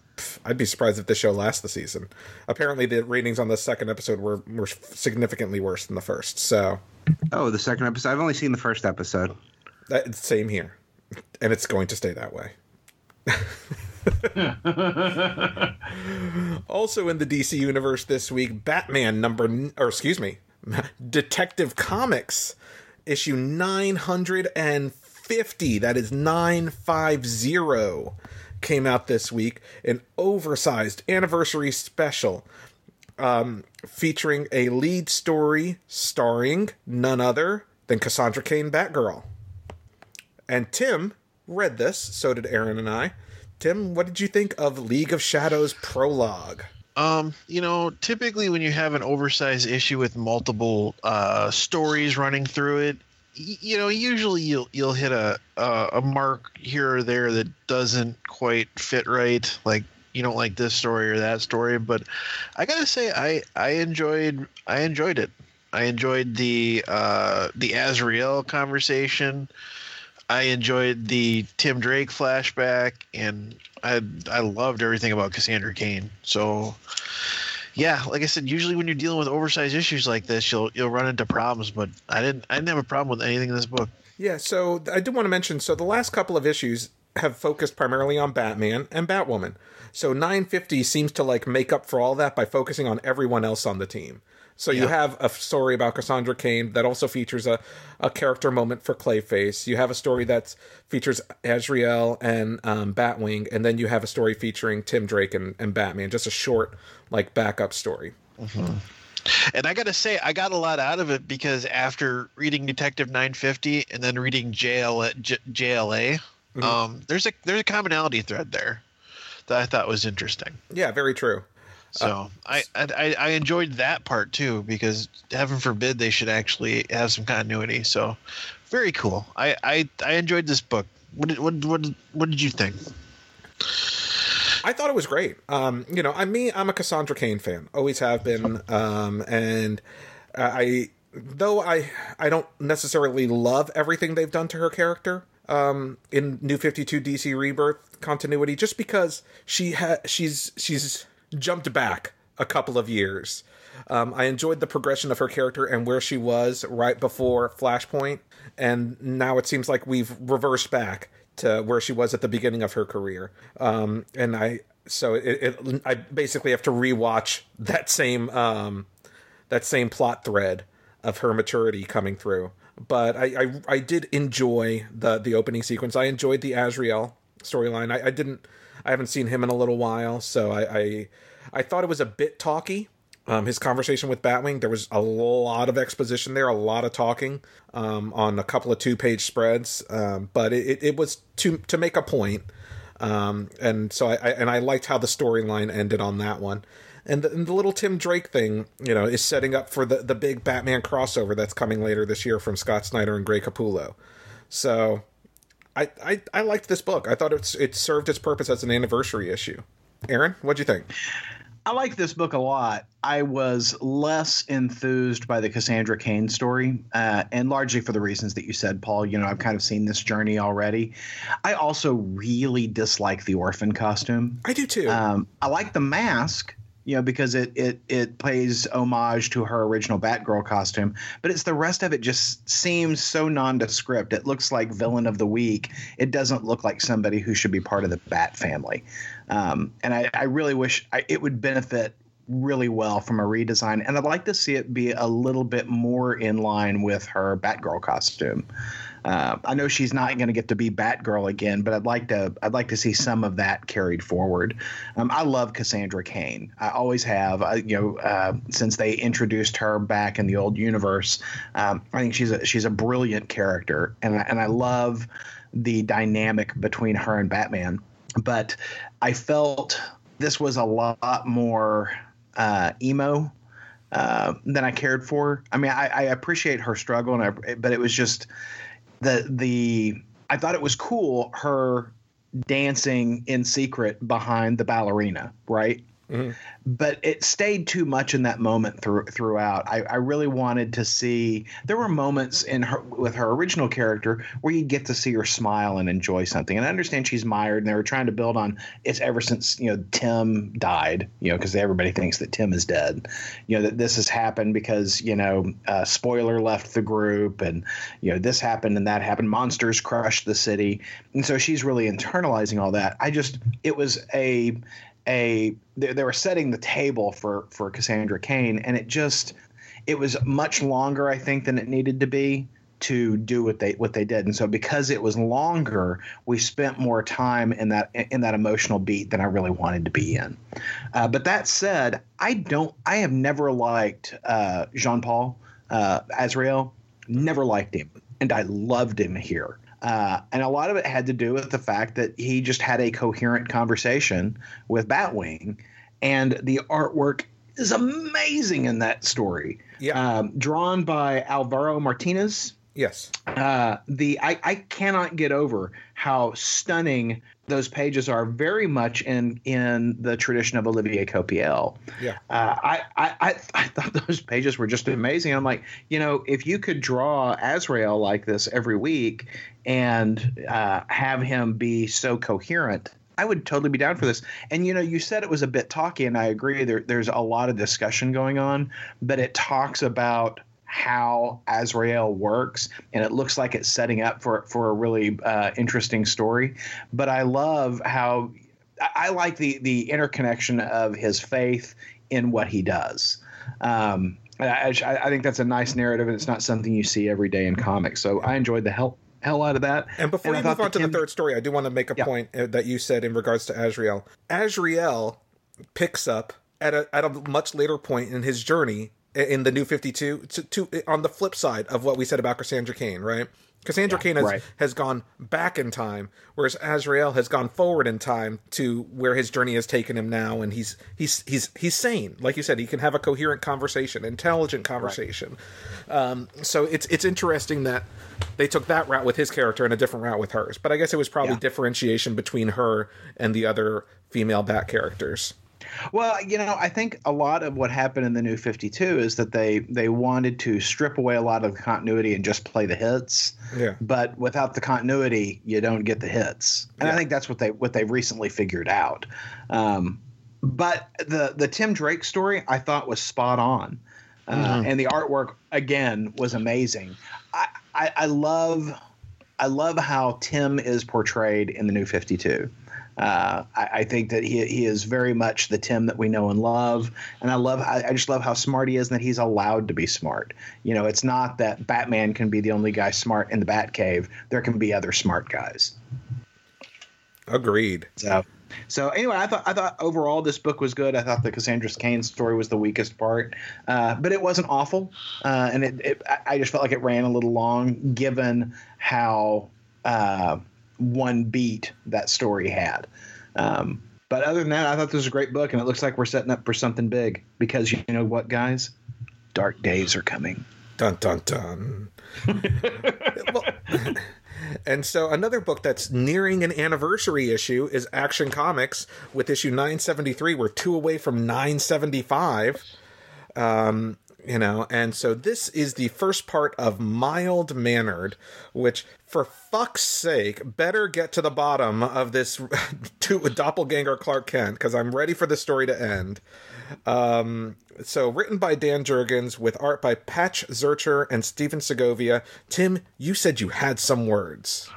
I'd be surprised if this show lasts the season. Apparently, the ratings on the second episode were were significantly worse than the first. So Oh, the second episode. I've only seen the first episode. that, same here, and it's going to stay that way. also in the DC universe this week, Batman number or excuse me, Detective Comics issue 950. That is 950 came out this week, an oversized anniversary special um, featuring a lead story starring none other than Cassandra Cain Batgirl. And Tim read this, so did Aaron and I. Tim, what did you think of League of Shadows prologue? Um, you know, typically when you have an oversized issue with multiple uh, stories running through it, y- you know, usually you'll you'll hit a, a a mark here or there that doesn't quite fit right. Like you don't like this story or that story, but I gotta say, I I enjoyed I enjoyed it. I enjoyed the uh, the Azrael conversation. I enjoyed the Tim Drake flashback, and I I loved everything about Cassandra Cain. So, yeah, like I said, usually when you're dealing with oversized issues like this, you'll you'll run into problems. But I didn't I didn't have a problem with anything in this book. Yeah, so I did want to mention so the last couple of issues have focused primarily on Batman and Batwoman. So 950 seems to like make up for all that by focusing on everyone else on the team. So you have a story about Cassandra Cain that also features a, a character moment for Clayface. You have a story that features Azrael and um, Batwing, and then you have a story featuring Tim Drake and, and Batman. Just a short like backup story. And I got to say, I got a lot out of it because after reading Detective 950 and then reading JL, J, JLA, um, there's a there's a commonality thread there that I thought was interesting. Yeah, very true. So I, I I enjoyed that part too because heaven forbid they should actually have some continuity. So very cool. I I, I enjoyed this book. What did what what what did you think? I thought it was great. Um, you know, I me, I'm a Cassandra Cain fan, always have been, um, and I, though I, I don't necessarily love everything they've done to her character um, in New Fifty Two DC Rebirth continuity, just because she ha- she's she's jumped back a couple of years. Um, I enjoyed the progression of her character and where she was right before Flashpoint, and now it seems like we've reversed back to where she was at the beginning of her career. Um, and I so it, it I basically have to rewatch that same um, that same plot thread of her maturity coming through. But I, I I did enjoy the the opening sequence. I enjoyed the Azrael storyline. I, I didn't I haven't seen him in a little while, so I I, I thought it was a bit talky. Um, his conversation with Batwing, there was a lot of exposition there, a lot of talking um, on a couple of two page spreads, um, but it, it, was to to make a point. Um, and so I, I and I liked how the storyline ended on that one. And the, and the little Tim Drake thing, you know, is setting up for the, the big Batman crossover that's coming later this year from Scott Snyder and Greg Capullo. So I, I, I liked this book. I thought it's it served its purpose as an anniversary issue. Aaron, what'd you think? I like this book a lot. I was less enthused by the Cassandra Cain story, uh, and largely for the reasons that you said, Paul. You know, I've kind of seen this journey already. I also really dislike the orphan costume. I do too. Um, I like the mask, you know, because it it it pays homage to her original Batgirl costume, but it's the rest of it just seems so nondescript. It looks like villain of the week. It doesn't look like somebody who should be part of the Bat family. Um, and I, I really wish I, it would benefit really well from a redesign, and I'd like to see it be a little bit more in line with her Batgirl costume. Uh, I know she's not going to get to be Batgirl again, but I'd like to. I'd like to see some of that carried forward. Um, I love Cassandra Cain. I always have. You know, uh, since they introduced her back in the old universe, um, I think she's a she's a brilliant character, and I, and I love the dynamic between her and Batman. But I felt this was a lot more uh, emo uh, than I cared for. I mean, I, I appreciate her struggle, and I, but it was just the the. I thought it was cool her dancing in secret behind the ballerina, right? But it stayed too much in that moment through, throughout. I, I really wanted to see. There were moments in her with her original character where you get to see her smile and enjoy something. And I understand she's mired, and they were trying to build on it's ever since you know Tim died. You know, because everybody thinks that Tim is dead. You know that this has happened because you know uh, spoiler left the group, and you know this happened and that happened. Monsters crushed the city, and so she's really internalizing all that. I just it was a a they, they were setting the table for for Cassandra Cain, and it just it was much longer, I think, than it needed to be to do what they what they did. And so because it was longer, we spent more time in that in that emotional beat than I really wanted to be in. Uh, but that said, I don't I have never liked uh, Jean Paul uh, Azrael. Never liked him, and I loved him here. Uh, and a lot of it had to do with the fact that he just had a coherent conversation with Batwing, and the artwork is amazing in that story. Yeah. Um, drawn by Alvaro Martinez. Yes. Uh, the I, I cannot get over how stunning those pages are. Very much in in the tradition of Olivier Coipel. Yeah. Uh, I, I I thought those pages were just amazing. I'm like, you know, if you could draw Azrael like this every week and uh, have him be so coherent. I would totally be down for this. And you know, you said it was a bit talky, and I agree. There, there's a lot of discussion going on, but it talks about how Azrael works, and it looks like it's setting up for for a really uh, interesting story. But I love how I like the the interconnection of his faith in what he does. Um, I, I think that's a nice narrative, and it's not something you see every day in comics. So I enjoyed the hell hell out of that. And before I you move on to the third story, I do want to make a Yeah. point uh, that you said in regards to Azrael. Azrael picks up at a at a much later point in his journey in the New Fifty Two to, to on the flip side of what we said about Cassandra Cain, right? Cassandra Cain has, right. has gone back in time, whereas Azrael has gone forward in time to where his journey has taken him now, and he's he's he's he's sane. Like you said, he can have a coherent conversation, intelligent conversation. Um, so it's it's interesting that they took that route with his character and a different route with hers. But I guess it was probably Yeah. differentiation between her and the other female Bat characters. Well, you know, I think a lot of what happened in the new 52 is that they they wanted to strip away a lot of the continuity and just play the hits. Yeah. But without the continuity, you don't get the hits. And I think that's what they what they've recently figured out. Um, but the the Tim Drake story I thought was spot on. Uh, and the artwork again was amazing. I, I, I love I love how Tim is portrayed in the new 52. Uh, I, I think that he, he is very much the Tim that we know and love, and I love I, I just love how smart he is and that he's allowed to be smart. You know, it's not that Batman can be the only guy smart in the Batcave. There can be other smart guys. Agreed. So, so anyway, I thought I thought overall this book was good. I thought the Cassandra Cain story was the weakest part, uh, but it wasn't awful, uh, and it, it I- I just felt like it ran a little long given how uh, one beat that story had. Um, but other than that, I thought this was a great book, and it looks like we're setting up for something big because you know what, guys, dark days are coming. Dun dun dun. well, and so another book that's nearing an anniversary issue is Action Comics with issue 973. We're two away from 975. Um, you know, and so this is the first part of Mild Mannered, which, for fuck's sake, better get to the bottom of this to doppelganger Clark Kent because I'm ready for the story to end. Um, so written by Dan Jurgens with art by Patch Zircher and Stephen Segovia. Tim, you said you had some words.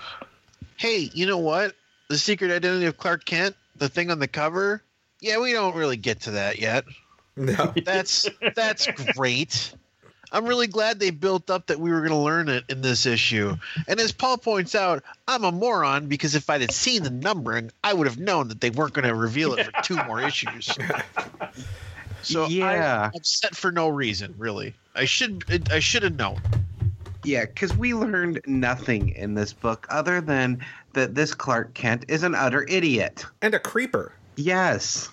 Hey, you know what? The secret identity of Clark Kent, the thing on the cover. Yeah, we don't really get to that yet. No. That's that's great. I'm really glad they built up that we were going to learn it in this issue. And as Paul points out, I'm a moron because if I'd had seen the numbering, I would have known that they weren't going to reveal it for two more issues. So Yeah. I'm upset for no reason, really. I should I should have known. Yeah, because we learned nothing in this book other than that this Clark Kent is an utter idiot. and a creeper. Yes.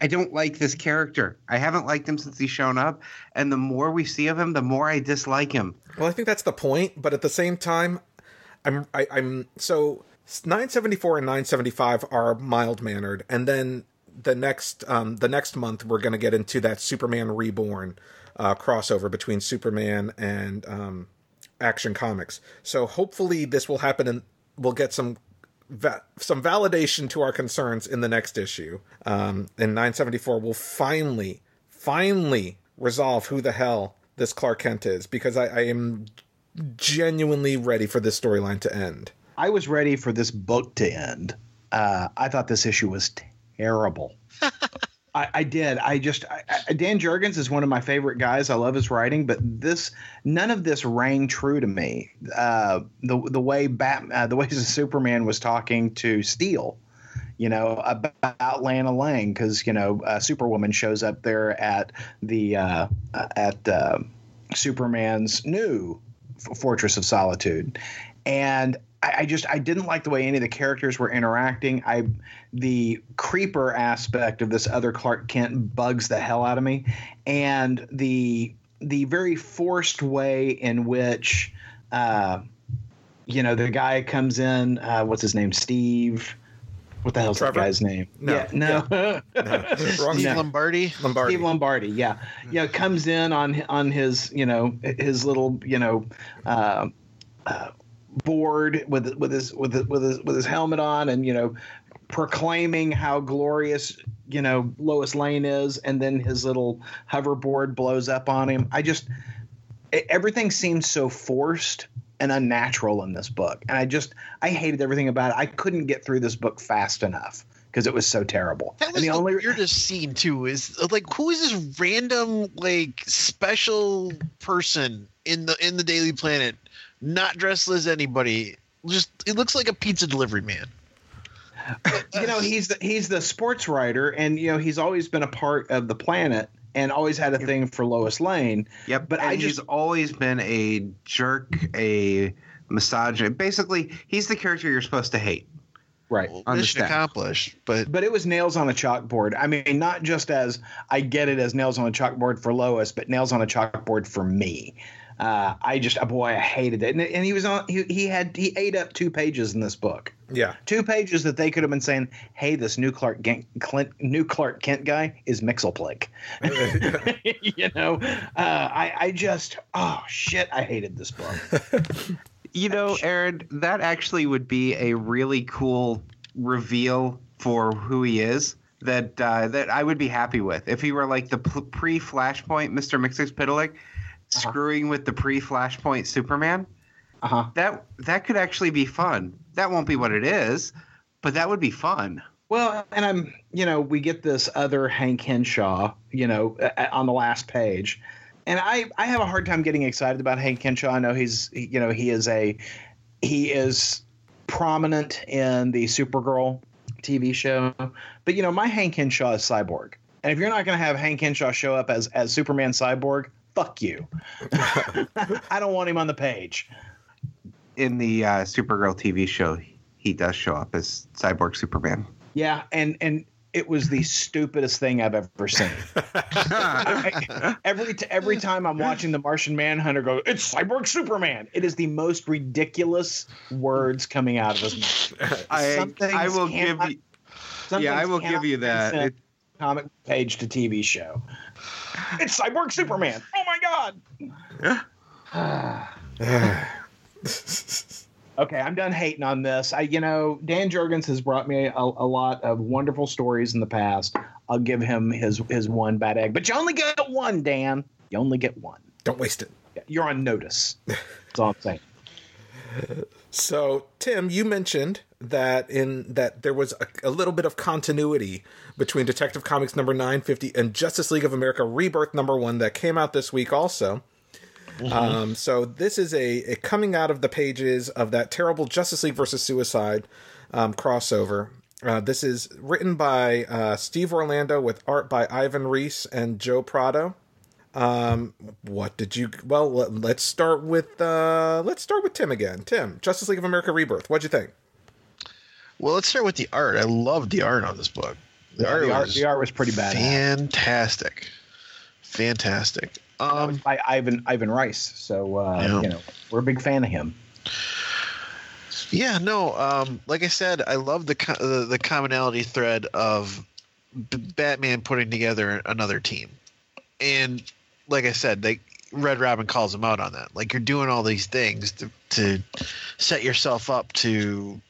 I don't like this character. I haven't liked him since he's shown up, and the more we see of him, the more I dislike him. Well, I think that's the point, but at the same time, I'm I, I'm so 974 and 975 are mild mannered, and then the next um the next month we're going to get into that Superman Reborn uh, crossover between Superman and um, Action Comics. So hopefully this will happen, and we'll get some va- some validation to our concerns in the next issue. Um, in 974, we'll finally, finally resolve who the hell this Clark Kent is because I, I am genuinely ready for this storyline to end. I was ready for this book to end. Uh, I thought this issue was terrible. I, I did. I just I, Dan Jurgens is one of my favorite guys. I love his writing, but this none of this rang true to me. Uh, the the way Bat uh, the way Superman was talking to Steel, you know, about Lana Lang because you know uh, Superwoman shows up there at the uh, at uh, Superman's new Fortress of Solitude, and I, I just I didn't like the way any of the characters were interacting. I the creeper aspect of this other Clark Kent bugs the hell out of me, and the the very forced way in which. Uh, you know, the guy comes in. Uh, what's his name? Steve. What the hell's Trevor? that guy's name? No. Yeah, no. Wrong Steve No. Lombardi. Lombardi. Steve Lombardi, yeah, yeah, comes in on on his you know his little you know uh, uh, board with with his with his, with his with his helmet on and you know proclaiming how glorious you know Lois Lane is, and then his little hoverboard blows up on him. I just everything seems so forced and unnatural in this book, and I just I hated everything about it. I couldn't get through this book fast enough because it was so terrible. That and was the the, only weirdest scene too. Is like who is this random like special person in the in the Daily Planet, not dressed as anybody? Just it looks like a pizza delivery man. you know he's the, he's the sports writer and you know he's always been a part of the planet and always had a thing for Lois Lane. Yep, But and I he's just- always been a jerk, a misogynist. Basically, he's the character you're supposed to hate. Right. Mission Understand. accomplished. But But it was nails on a chalkboard. I mean, not just as I get it as nails on a chalkboard for Lois, but nails on a chalkboard for me. Uh, I just, boy, I hated it. And, and he was on. He, he had he ate up two pages in this book. Yeah. Two pages that they could have been saying, "Hey, this new Clark Kent, Clint, new Clark Kent guy is Mxyzptlk." you know, uh, I, I just, oh shit, I hated this book. You know, Aaron, that actually would be a really cool reveal for who he is. That uh, that I would be happy with if he were like the pre-Flashpoint Mr. Mixix screwing with the pre-Flashpoint Superman. Uh huh. That that could actually be fun. That won't be what it is, but that would be fun. Well, and I'm, you know, we get this other Hank Henshaw, you know, on the last page, and I, I have a hard time getting excited about Hank Henshaw. I know he's, you know, he is a, he is prominent in the Supergirl TV show, but you know, my Hank Henshaw is Cyborg, and if you're not going to have Hank Henshaw show up as as Superman Cyborg, fuck you. I don't want him on the page. In the uh, Supergirl TV show, he does show up as Cyborg Superman. Yeah, and and it was the stupidest thing I've ever seen. I- every t- every time I'm watching the Martian Manhunter go, it's Cyborg Superman. It is the most ridiculous words coming out of his mouth. I I will give you. Yeah, I will give you that. It- comic page to TV show. It's Cyborg Superman. Oh my god. Yeah. Okay, I'm done hating on this. I, you know, Dan Jurgens has brought me a, a lot of wonderful stories in the past. I'll give him his his one bad egg, but you only get one, Dan. You only get one. Don't waste it. You're on notice. That's all I'm saying. So, Tim, you mentioned that in that there was a, a little bit of continuity between Detective Comics number 950 and Justice League of America Rebirth number 1 that came out this week also. Um, so this is a, a coming out of the pages of that terrible Justice League versus Suicide um, crossover. Uh, this is written by uh, Steve Orlando with art by Ivan Reis and Joe Prado. Um, what did you? Well, let, let's start with uh, let's start with Tim again. Tim, Justice League of America Rebirth. What'd you think? well, let's start with the art. I love the art on this book. The art the, art, was the art was pretty bad. fantastic, fantastic. Um, by Ivan Ivan Reis. So uh, Yeah. you know, we're a big fan of him. Yeah, no. Um, like I said, I love the co- the, the commonality thread of B- Batman putting together another team, and like I said, they Red Robin calls him out on that. Like you're doing all these things to to set yourself up to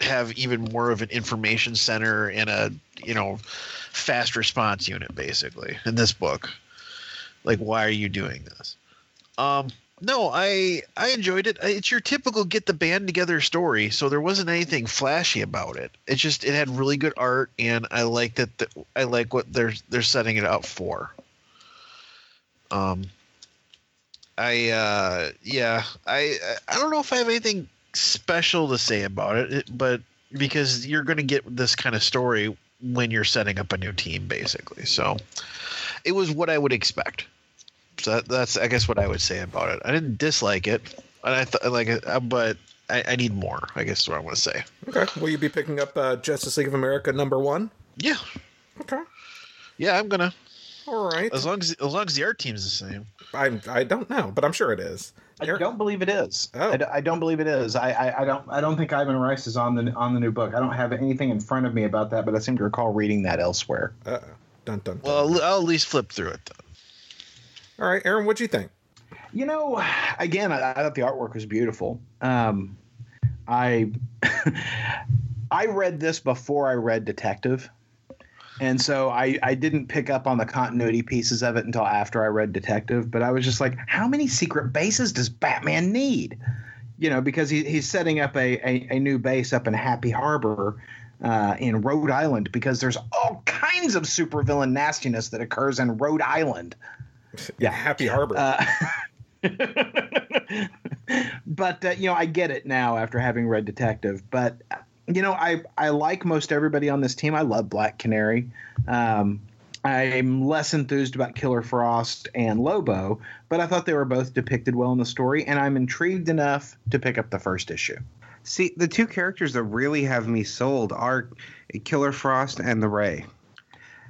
have even more of an information center and a you know fast response unit basically in this book. Like, why are you doing this? Um, no, I I enjoyed it. It's your typical get the band together story, so there wasn't anything flashy about it. It just it had really good art, and I like that. The, I like what they're they're setting it up for. Um, I uh yeah, I I don't know if I have anything special to say about it, but because you're going to get this kind of story when you're setting up a new team, basically. So it was what I would expect. So that, that's I guess what I would say about it. I didn't dislike it, and I thought like, it, uh, but I, I need more. I guess is what I want to say. Okay. Will you be picking up uh, Justice League of America number one? Yeah, Okay. yeah, I'm gonna. All right. As long as as long as the art team's the same. I I don't know, but I'm sure it is. I Eric- don't believe it is. Oh. I, d- I don't believe it is. I, I, I don't. I don't think Ivan Reis is on the on the new book. I don't have anything in front of me about that, but I seem to recall reading that elsewhere. Uh, dun, dun, dun. Well, I'll, I'll at least flip through it then. All right, Aaron, what do you think? You know, again, I, I thought the artwork was beautiful. Um, I I read this before I read Detective, and so I I didn't pick up on the continuity pieces of it until after I read Detective. But I was just like, how many secret bases does Batman need? You know, because he, he's setting up a, a, a new base up in Happy Harbor. Uh, in Rhode Island, because there's all kinds of supervillain nastiness that occurs in Rhode Island. Yeah, Happy Harbor. Uh, but uh, you know, I get it now after having read Detective. But you know, I I like most everybody on this team. I love Black Canary. Um, I'm less enthused about Killer Frost and Lobo, but I thought they were both depicted well in the story, and I'm intrigued enough to pick up the first issue. See, the two characters that really have me sold are Killer Frost and the Ray.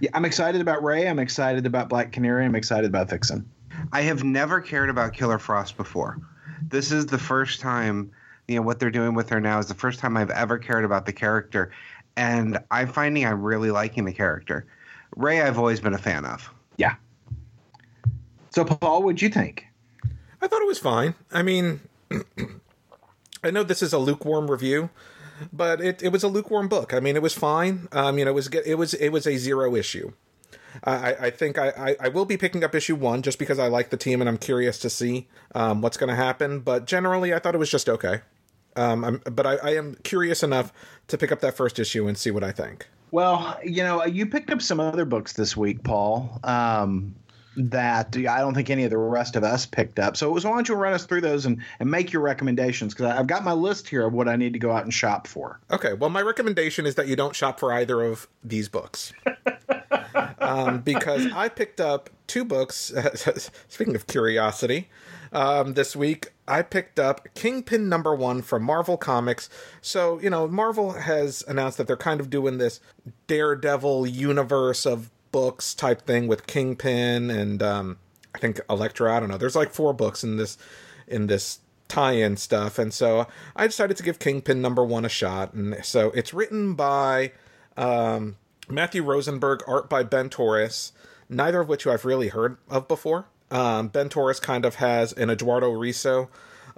Yeah, I'm excited about Ray. I'm excited about Black Canary. I'm excited about Vixen. I have never cared about Killer Frost before. This is the first time, you know, what they're doing with her now is the first time I've ever cared about the character. And I'm finding I'm really liking the character. Ray, I've always been a fan of. Yeah. So, Paul, what'd you think? I thought it was fine. I mean, I know this is a lukewarm review, but it, it was a lukewarm book. I mean, it was fine. Um, you know, it was it was it was a zero issue. I, I think I, I, I will be picking up issue one just because I like the team and I'm curious to see um, what's going to happen. But generally, I thought it was just okay. Um, I'm, but I, I am curious enough to pick up that first issue and see what I think. Well, you know, you picked up some other books this week, Paul, um, that I don't think any of the rest of us picked up. So, it was why don't you run us through those and, and make your recommendations? Because I've got my list here of what I need to go out and shop for. Okay, well, my recommendation is that you don't shop for either of these books. um, because I picked up two books. speaking of curiosity, um, this week I picked up Kingpin number one from Marvel Comics. So, you know, Marvel has announced that they're kind of doing this Daredevil universe of books type thing with Kingpin and um, I think Elektra. I don't know. There's like four books in this in this tie-in stuff, and so I decided to give Kingpin number one a shot. And so it's written by um, Matthew Rosenberg, art by Ben Torres, neither of which I've really heard of before. Um, ben Torres kind of has an Eduardo Risso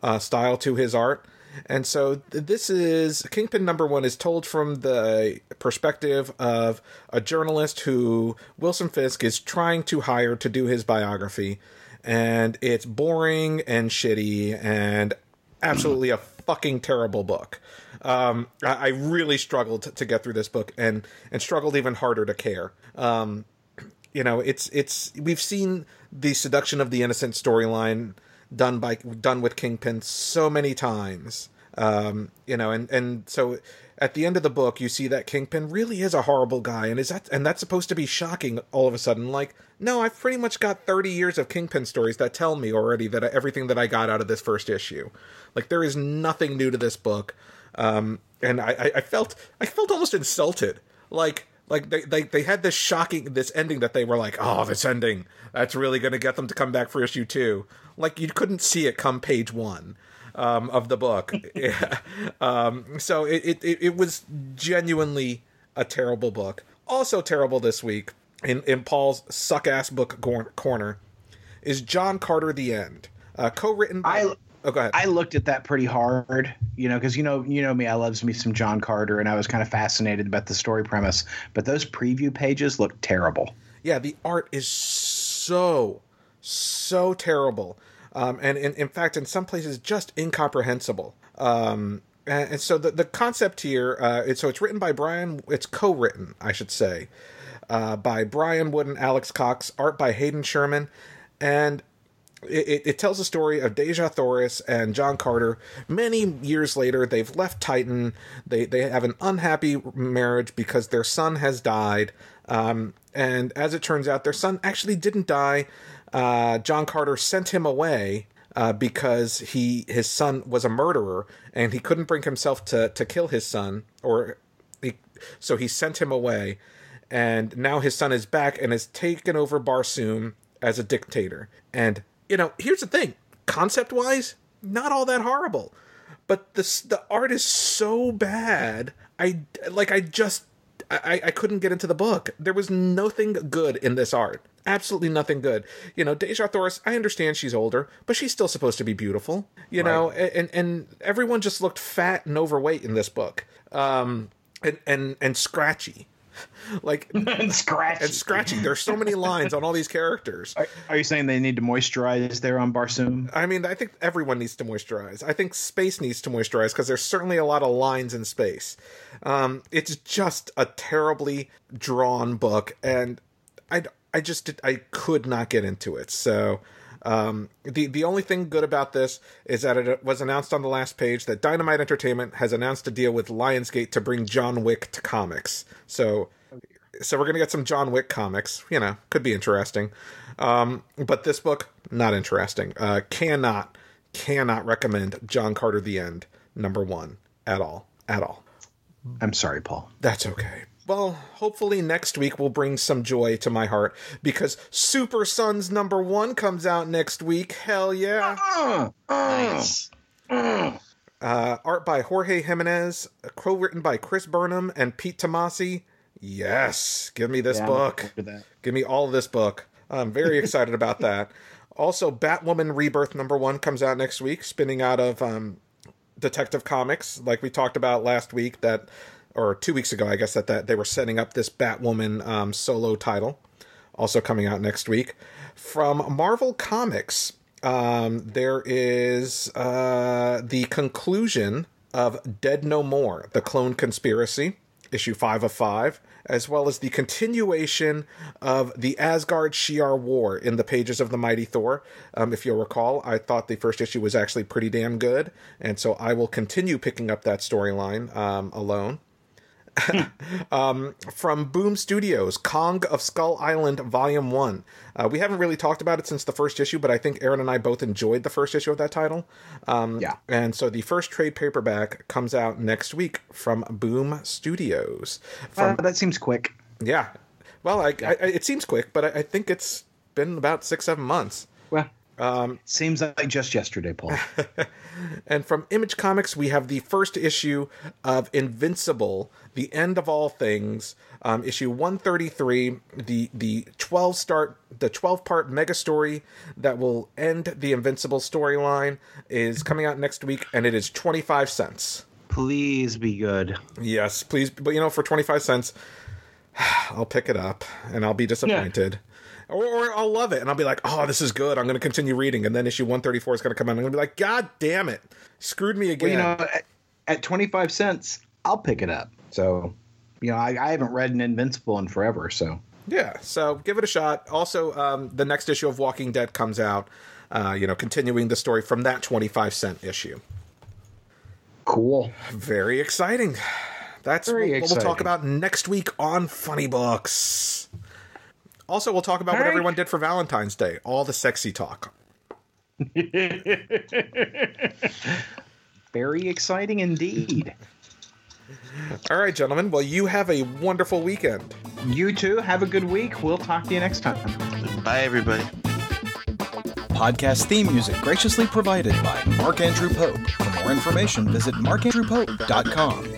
uh, style to his art. And so th- this is Kingpin number one is told from the perspective of a journalist who Wilson Fisk is trying to hire to do his biography. And it's boring and shitty and absolutely a fucking terrible book. Um, I, I really struggled to, get through this book and, and struggled even harder to care. Um, you know, it's it's we've seen the seduction of the innocent storyline done by done with Kingpin so many times. Um, you know, and and so at the end of the book, you see that Kingpin really is a horrible guy, and is that and that's supposed to be shocking all of a sudden. Like, no, I've pretty much got thirty years of Kingpin stories that tell me already that everything that I got out of this first issue, like there is nothing new to this book, um, and I, I, felt I felt almost insulted, like like they, they they had this shocking this ending that they were like oh this ending that's really going to get them to come back for issue two. Like you couldn't see it come page one um, of the book yeah. um, so it, it it was genuinely a terrible book also terrible this week in in paul's suck ass book cor- corner is john carter the end uh, co-written by I- oh go ahead I looked at that pretty hard, you know, because you know, you know me, I loves me some John Carter, and I was kind of fascinated about the story premise. But those preview pages look terrible. yeah the art is so so terrible um, and in, in fact in some places just incomprehensible um, and, so the, the concept here uh, so it's written by brian it's co-written i should say uh, by brian wood and alex cox art by hayden sherman and it, it, it tells the story of Dejah Thoris and John Carter. Many years later, they've left Titan. They they have an unhappy marriage because their son has died. Um, and as it turns out, their son actually didn't die. Uh, John Carter sent him away uh, because he his son was a murderer and he couldn't bring himself to to kill his son, or he, so he sent him away. And now his son is back and has taken over Barsoom as a dictator. And you know, here's the thing: concept wise, not all that horrible, but the the art is so bad. I like I just I, I couldn't get into the book. There was nothing good in this art. Absolutely nothing good. You know, Dejah Thoris, I understand she's older, but she's still supposed to be beautiful. You right. know, and and everyone just looked fat and overweight in this book. Um and and and scratchy. like and scratchy and scratchy. There's so many lines on all these characters. Are, are, you saying they need to moisturize there on Barsoom? I mean, I think everyone needs to moisturize. I think space needs to moisturize because there's certainly a lot of lines in space. Um, it's just a terribly drawn book, and I I just did, I could not get into it. So. Um, the the only thing good about this is that it was announced on the last page that Dynamite Entertainment has announced a deal with Lionsgate to bring John Wick to comics. So so we're gonna get some John Wick comics. You know, could be interesting. Um, but this book not interesting. Uh, cannot cannot recommend John Carter: The End number one at all at all. I'm sorry, Paul. That's okay. Well, hopefully next week will bring some joy to my heart because Super Sons number one comes out next week. Hell yeah! Uh, uh, nice. Uh. art by Jorge Jimenez, co-written by Chris Burnham and Pete Tomasi. Yes, give me this yeah, book. Give me all of this book. I'm very excited about that. Also, Batwoman Rebirth number one comes out next week, spinning out of um, Detective Comics, like we talked about last week. That or two weeks ago, I guess that that they were setting up this Batwoman um, solo title, also coming out next week. From Marvel Comics, um, there is uh, the conclusion of Dead No More: The Clone Conspiracy, issue five of five as well as the continuation of the Asgard Shi'ar War in the pages of the Mighty Thor. Um, if you'll recall, I thought the first issue was actually pretty damn good, and so I will continue picking up that storyline um, alone. um, from Boom Studios, Kong of Skull Island Volume 1. Uh, we haven't really talked about it since the first issue, but I think Aaron and I both enjoyed the first issue of that title. Um, yeah. And so the first trade paperback comes out next week from Boom Studios. From, uh, that seems quick. Yeah. Well, I, I, it seems quick, but I, I think it's been about six, seven months. Well, um, Seems like just yesterday, Paul. and from Image Comics, we have the first issue of Invincible, The End of All Things, um, issue 133, the the 12 start the 12 part mega story that will end the Invincible storyline is coming out next week, and it is 25 cents. Please be good. Yes, please. But you know, for 25 cents, I'll pick it up and I'll be disappointed. Or, or I'll love it and I'll be like, oh, this is good. I'm going to continue reading, and then issue 134 is going to come out. I'm going to be like, God damn it, screwed me again. Well, you know, at, at 25 cents, I'll pick it up. So, you know, I, I haven't read an Invincible in forever, so yeah. So give it a shot. Also, um, the next issue of Walking Dead comes out. Uh, you know, continuing the story from that 25 cent issue. Cool. Very exciting. That's Very what exciting. we'll talk about next week on Funny Books. Also, we'll talk about what everyone did for Valentine's Day. All the sexy talk. Very exciting indeed. All right, gentlemen. Well, you have a wonderful weekend. You too. Have a good week. We'll talk to you next time. Bye, everybody. Podcast theme music graciously provided by Mark Andrew Pope. For more information, visit markandrewpope.com.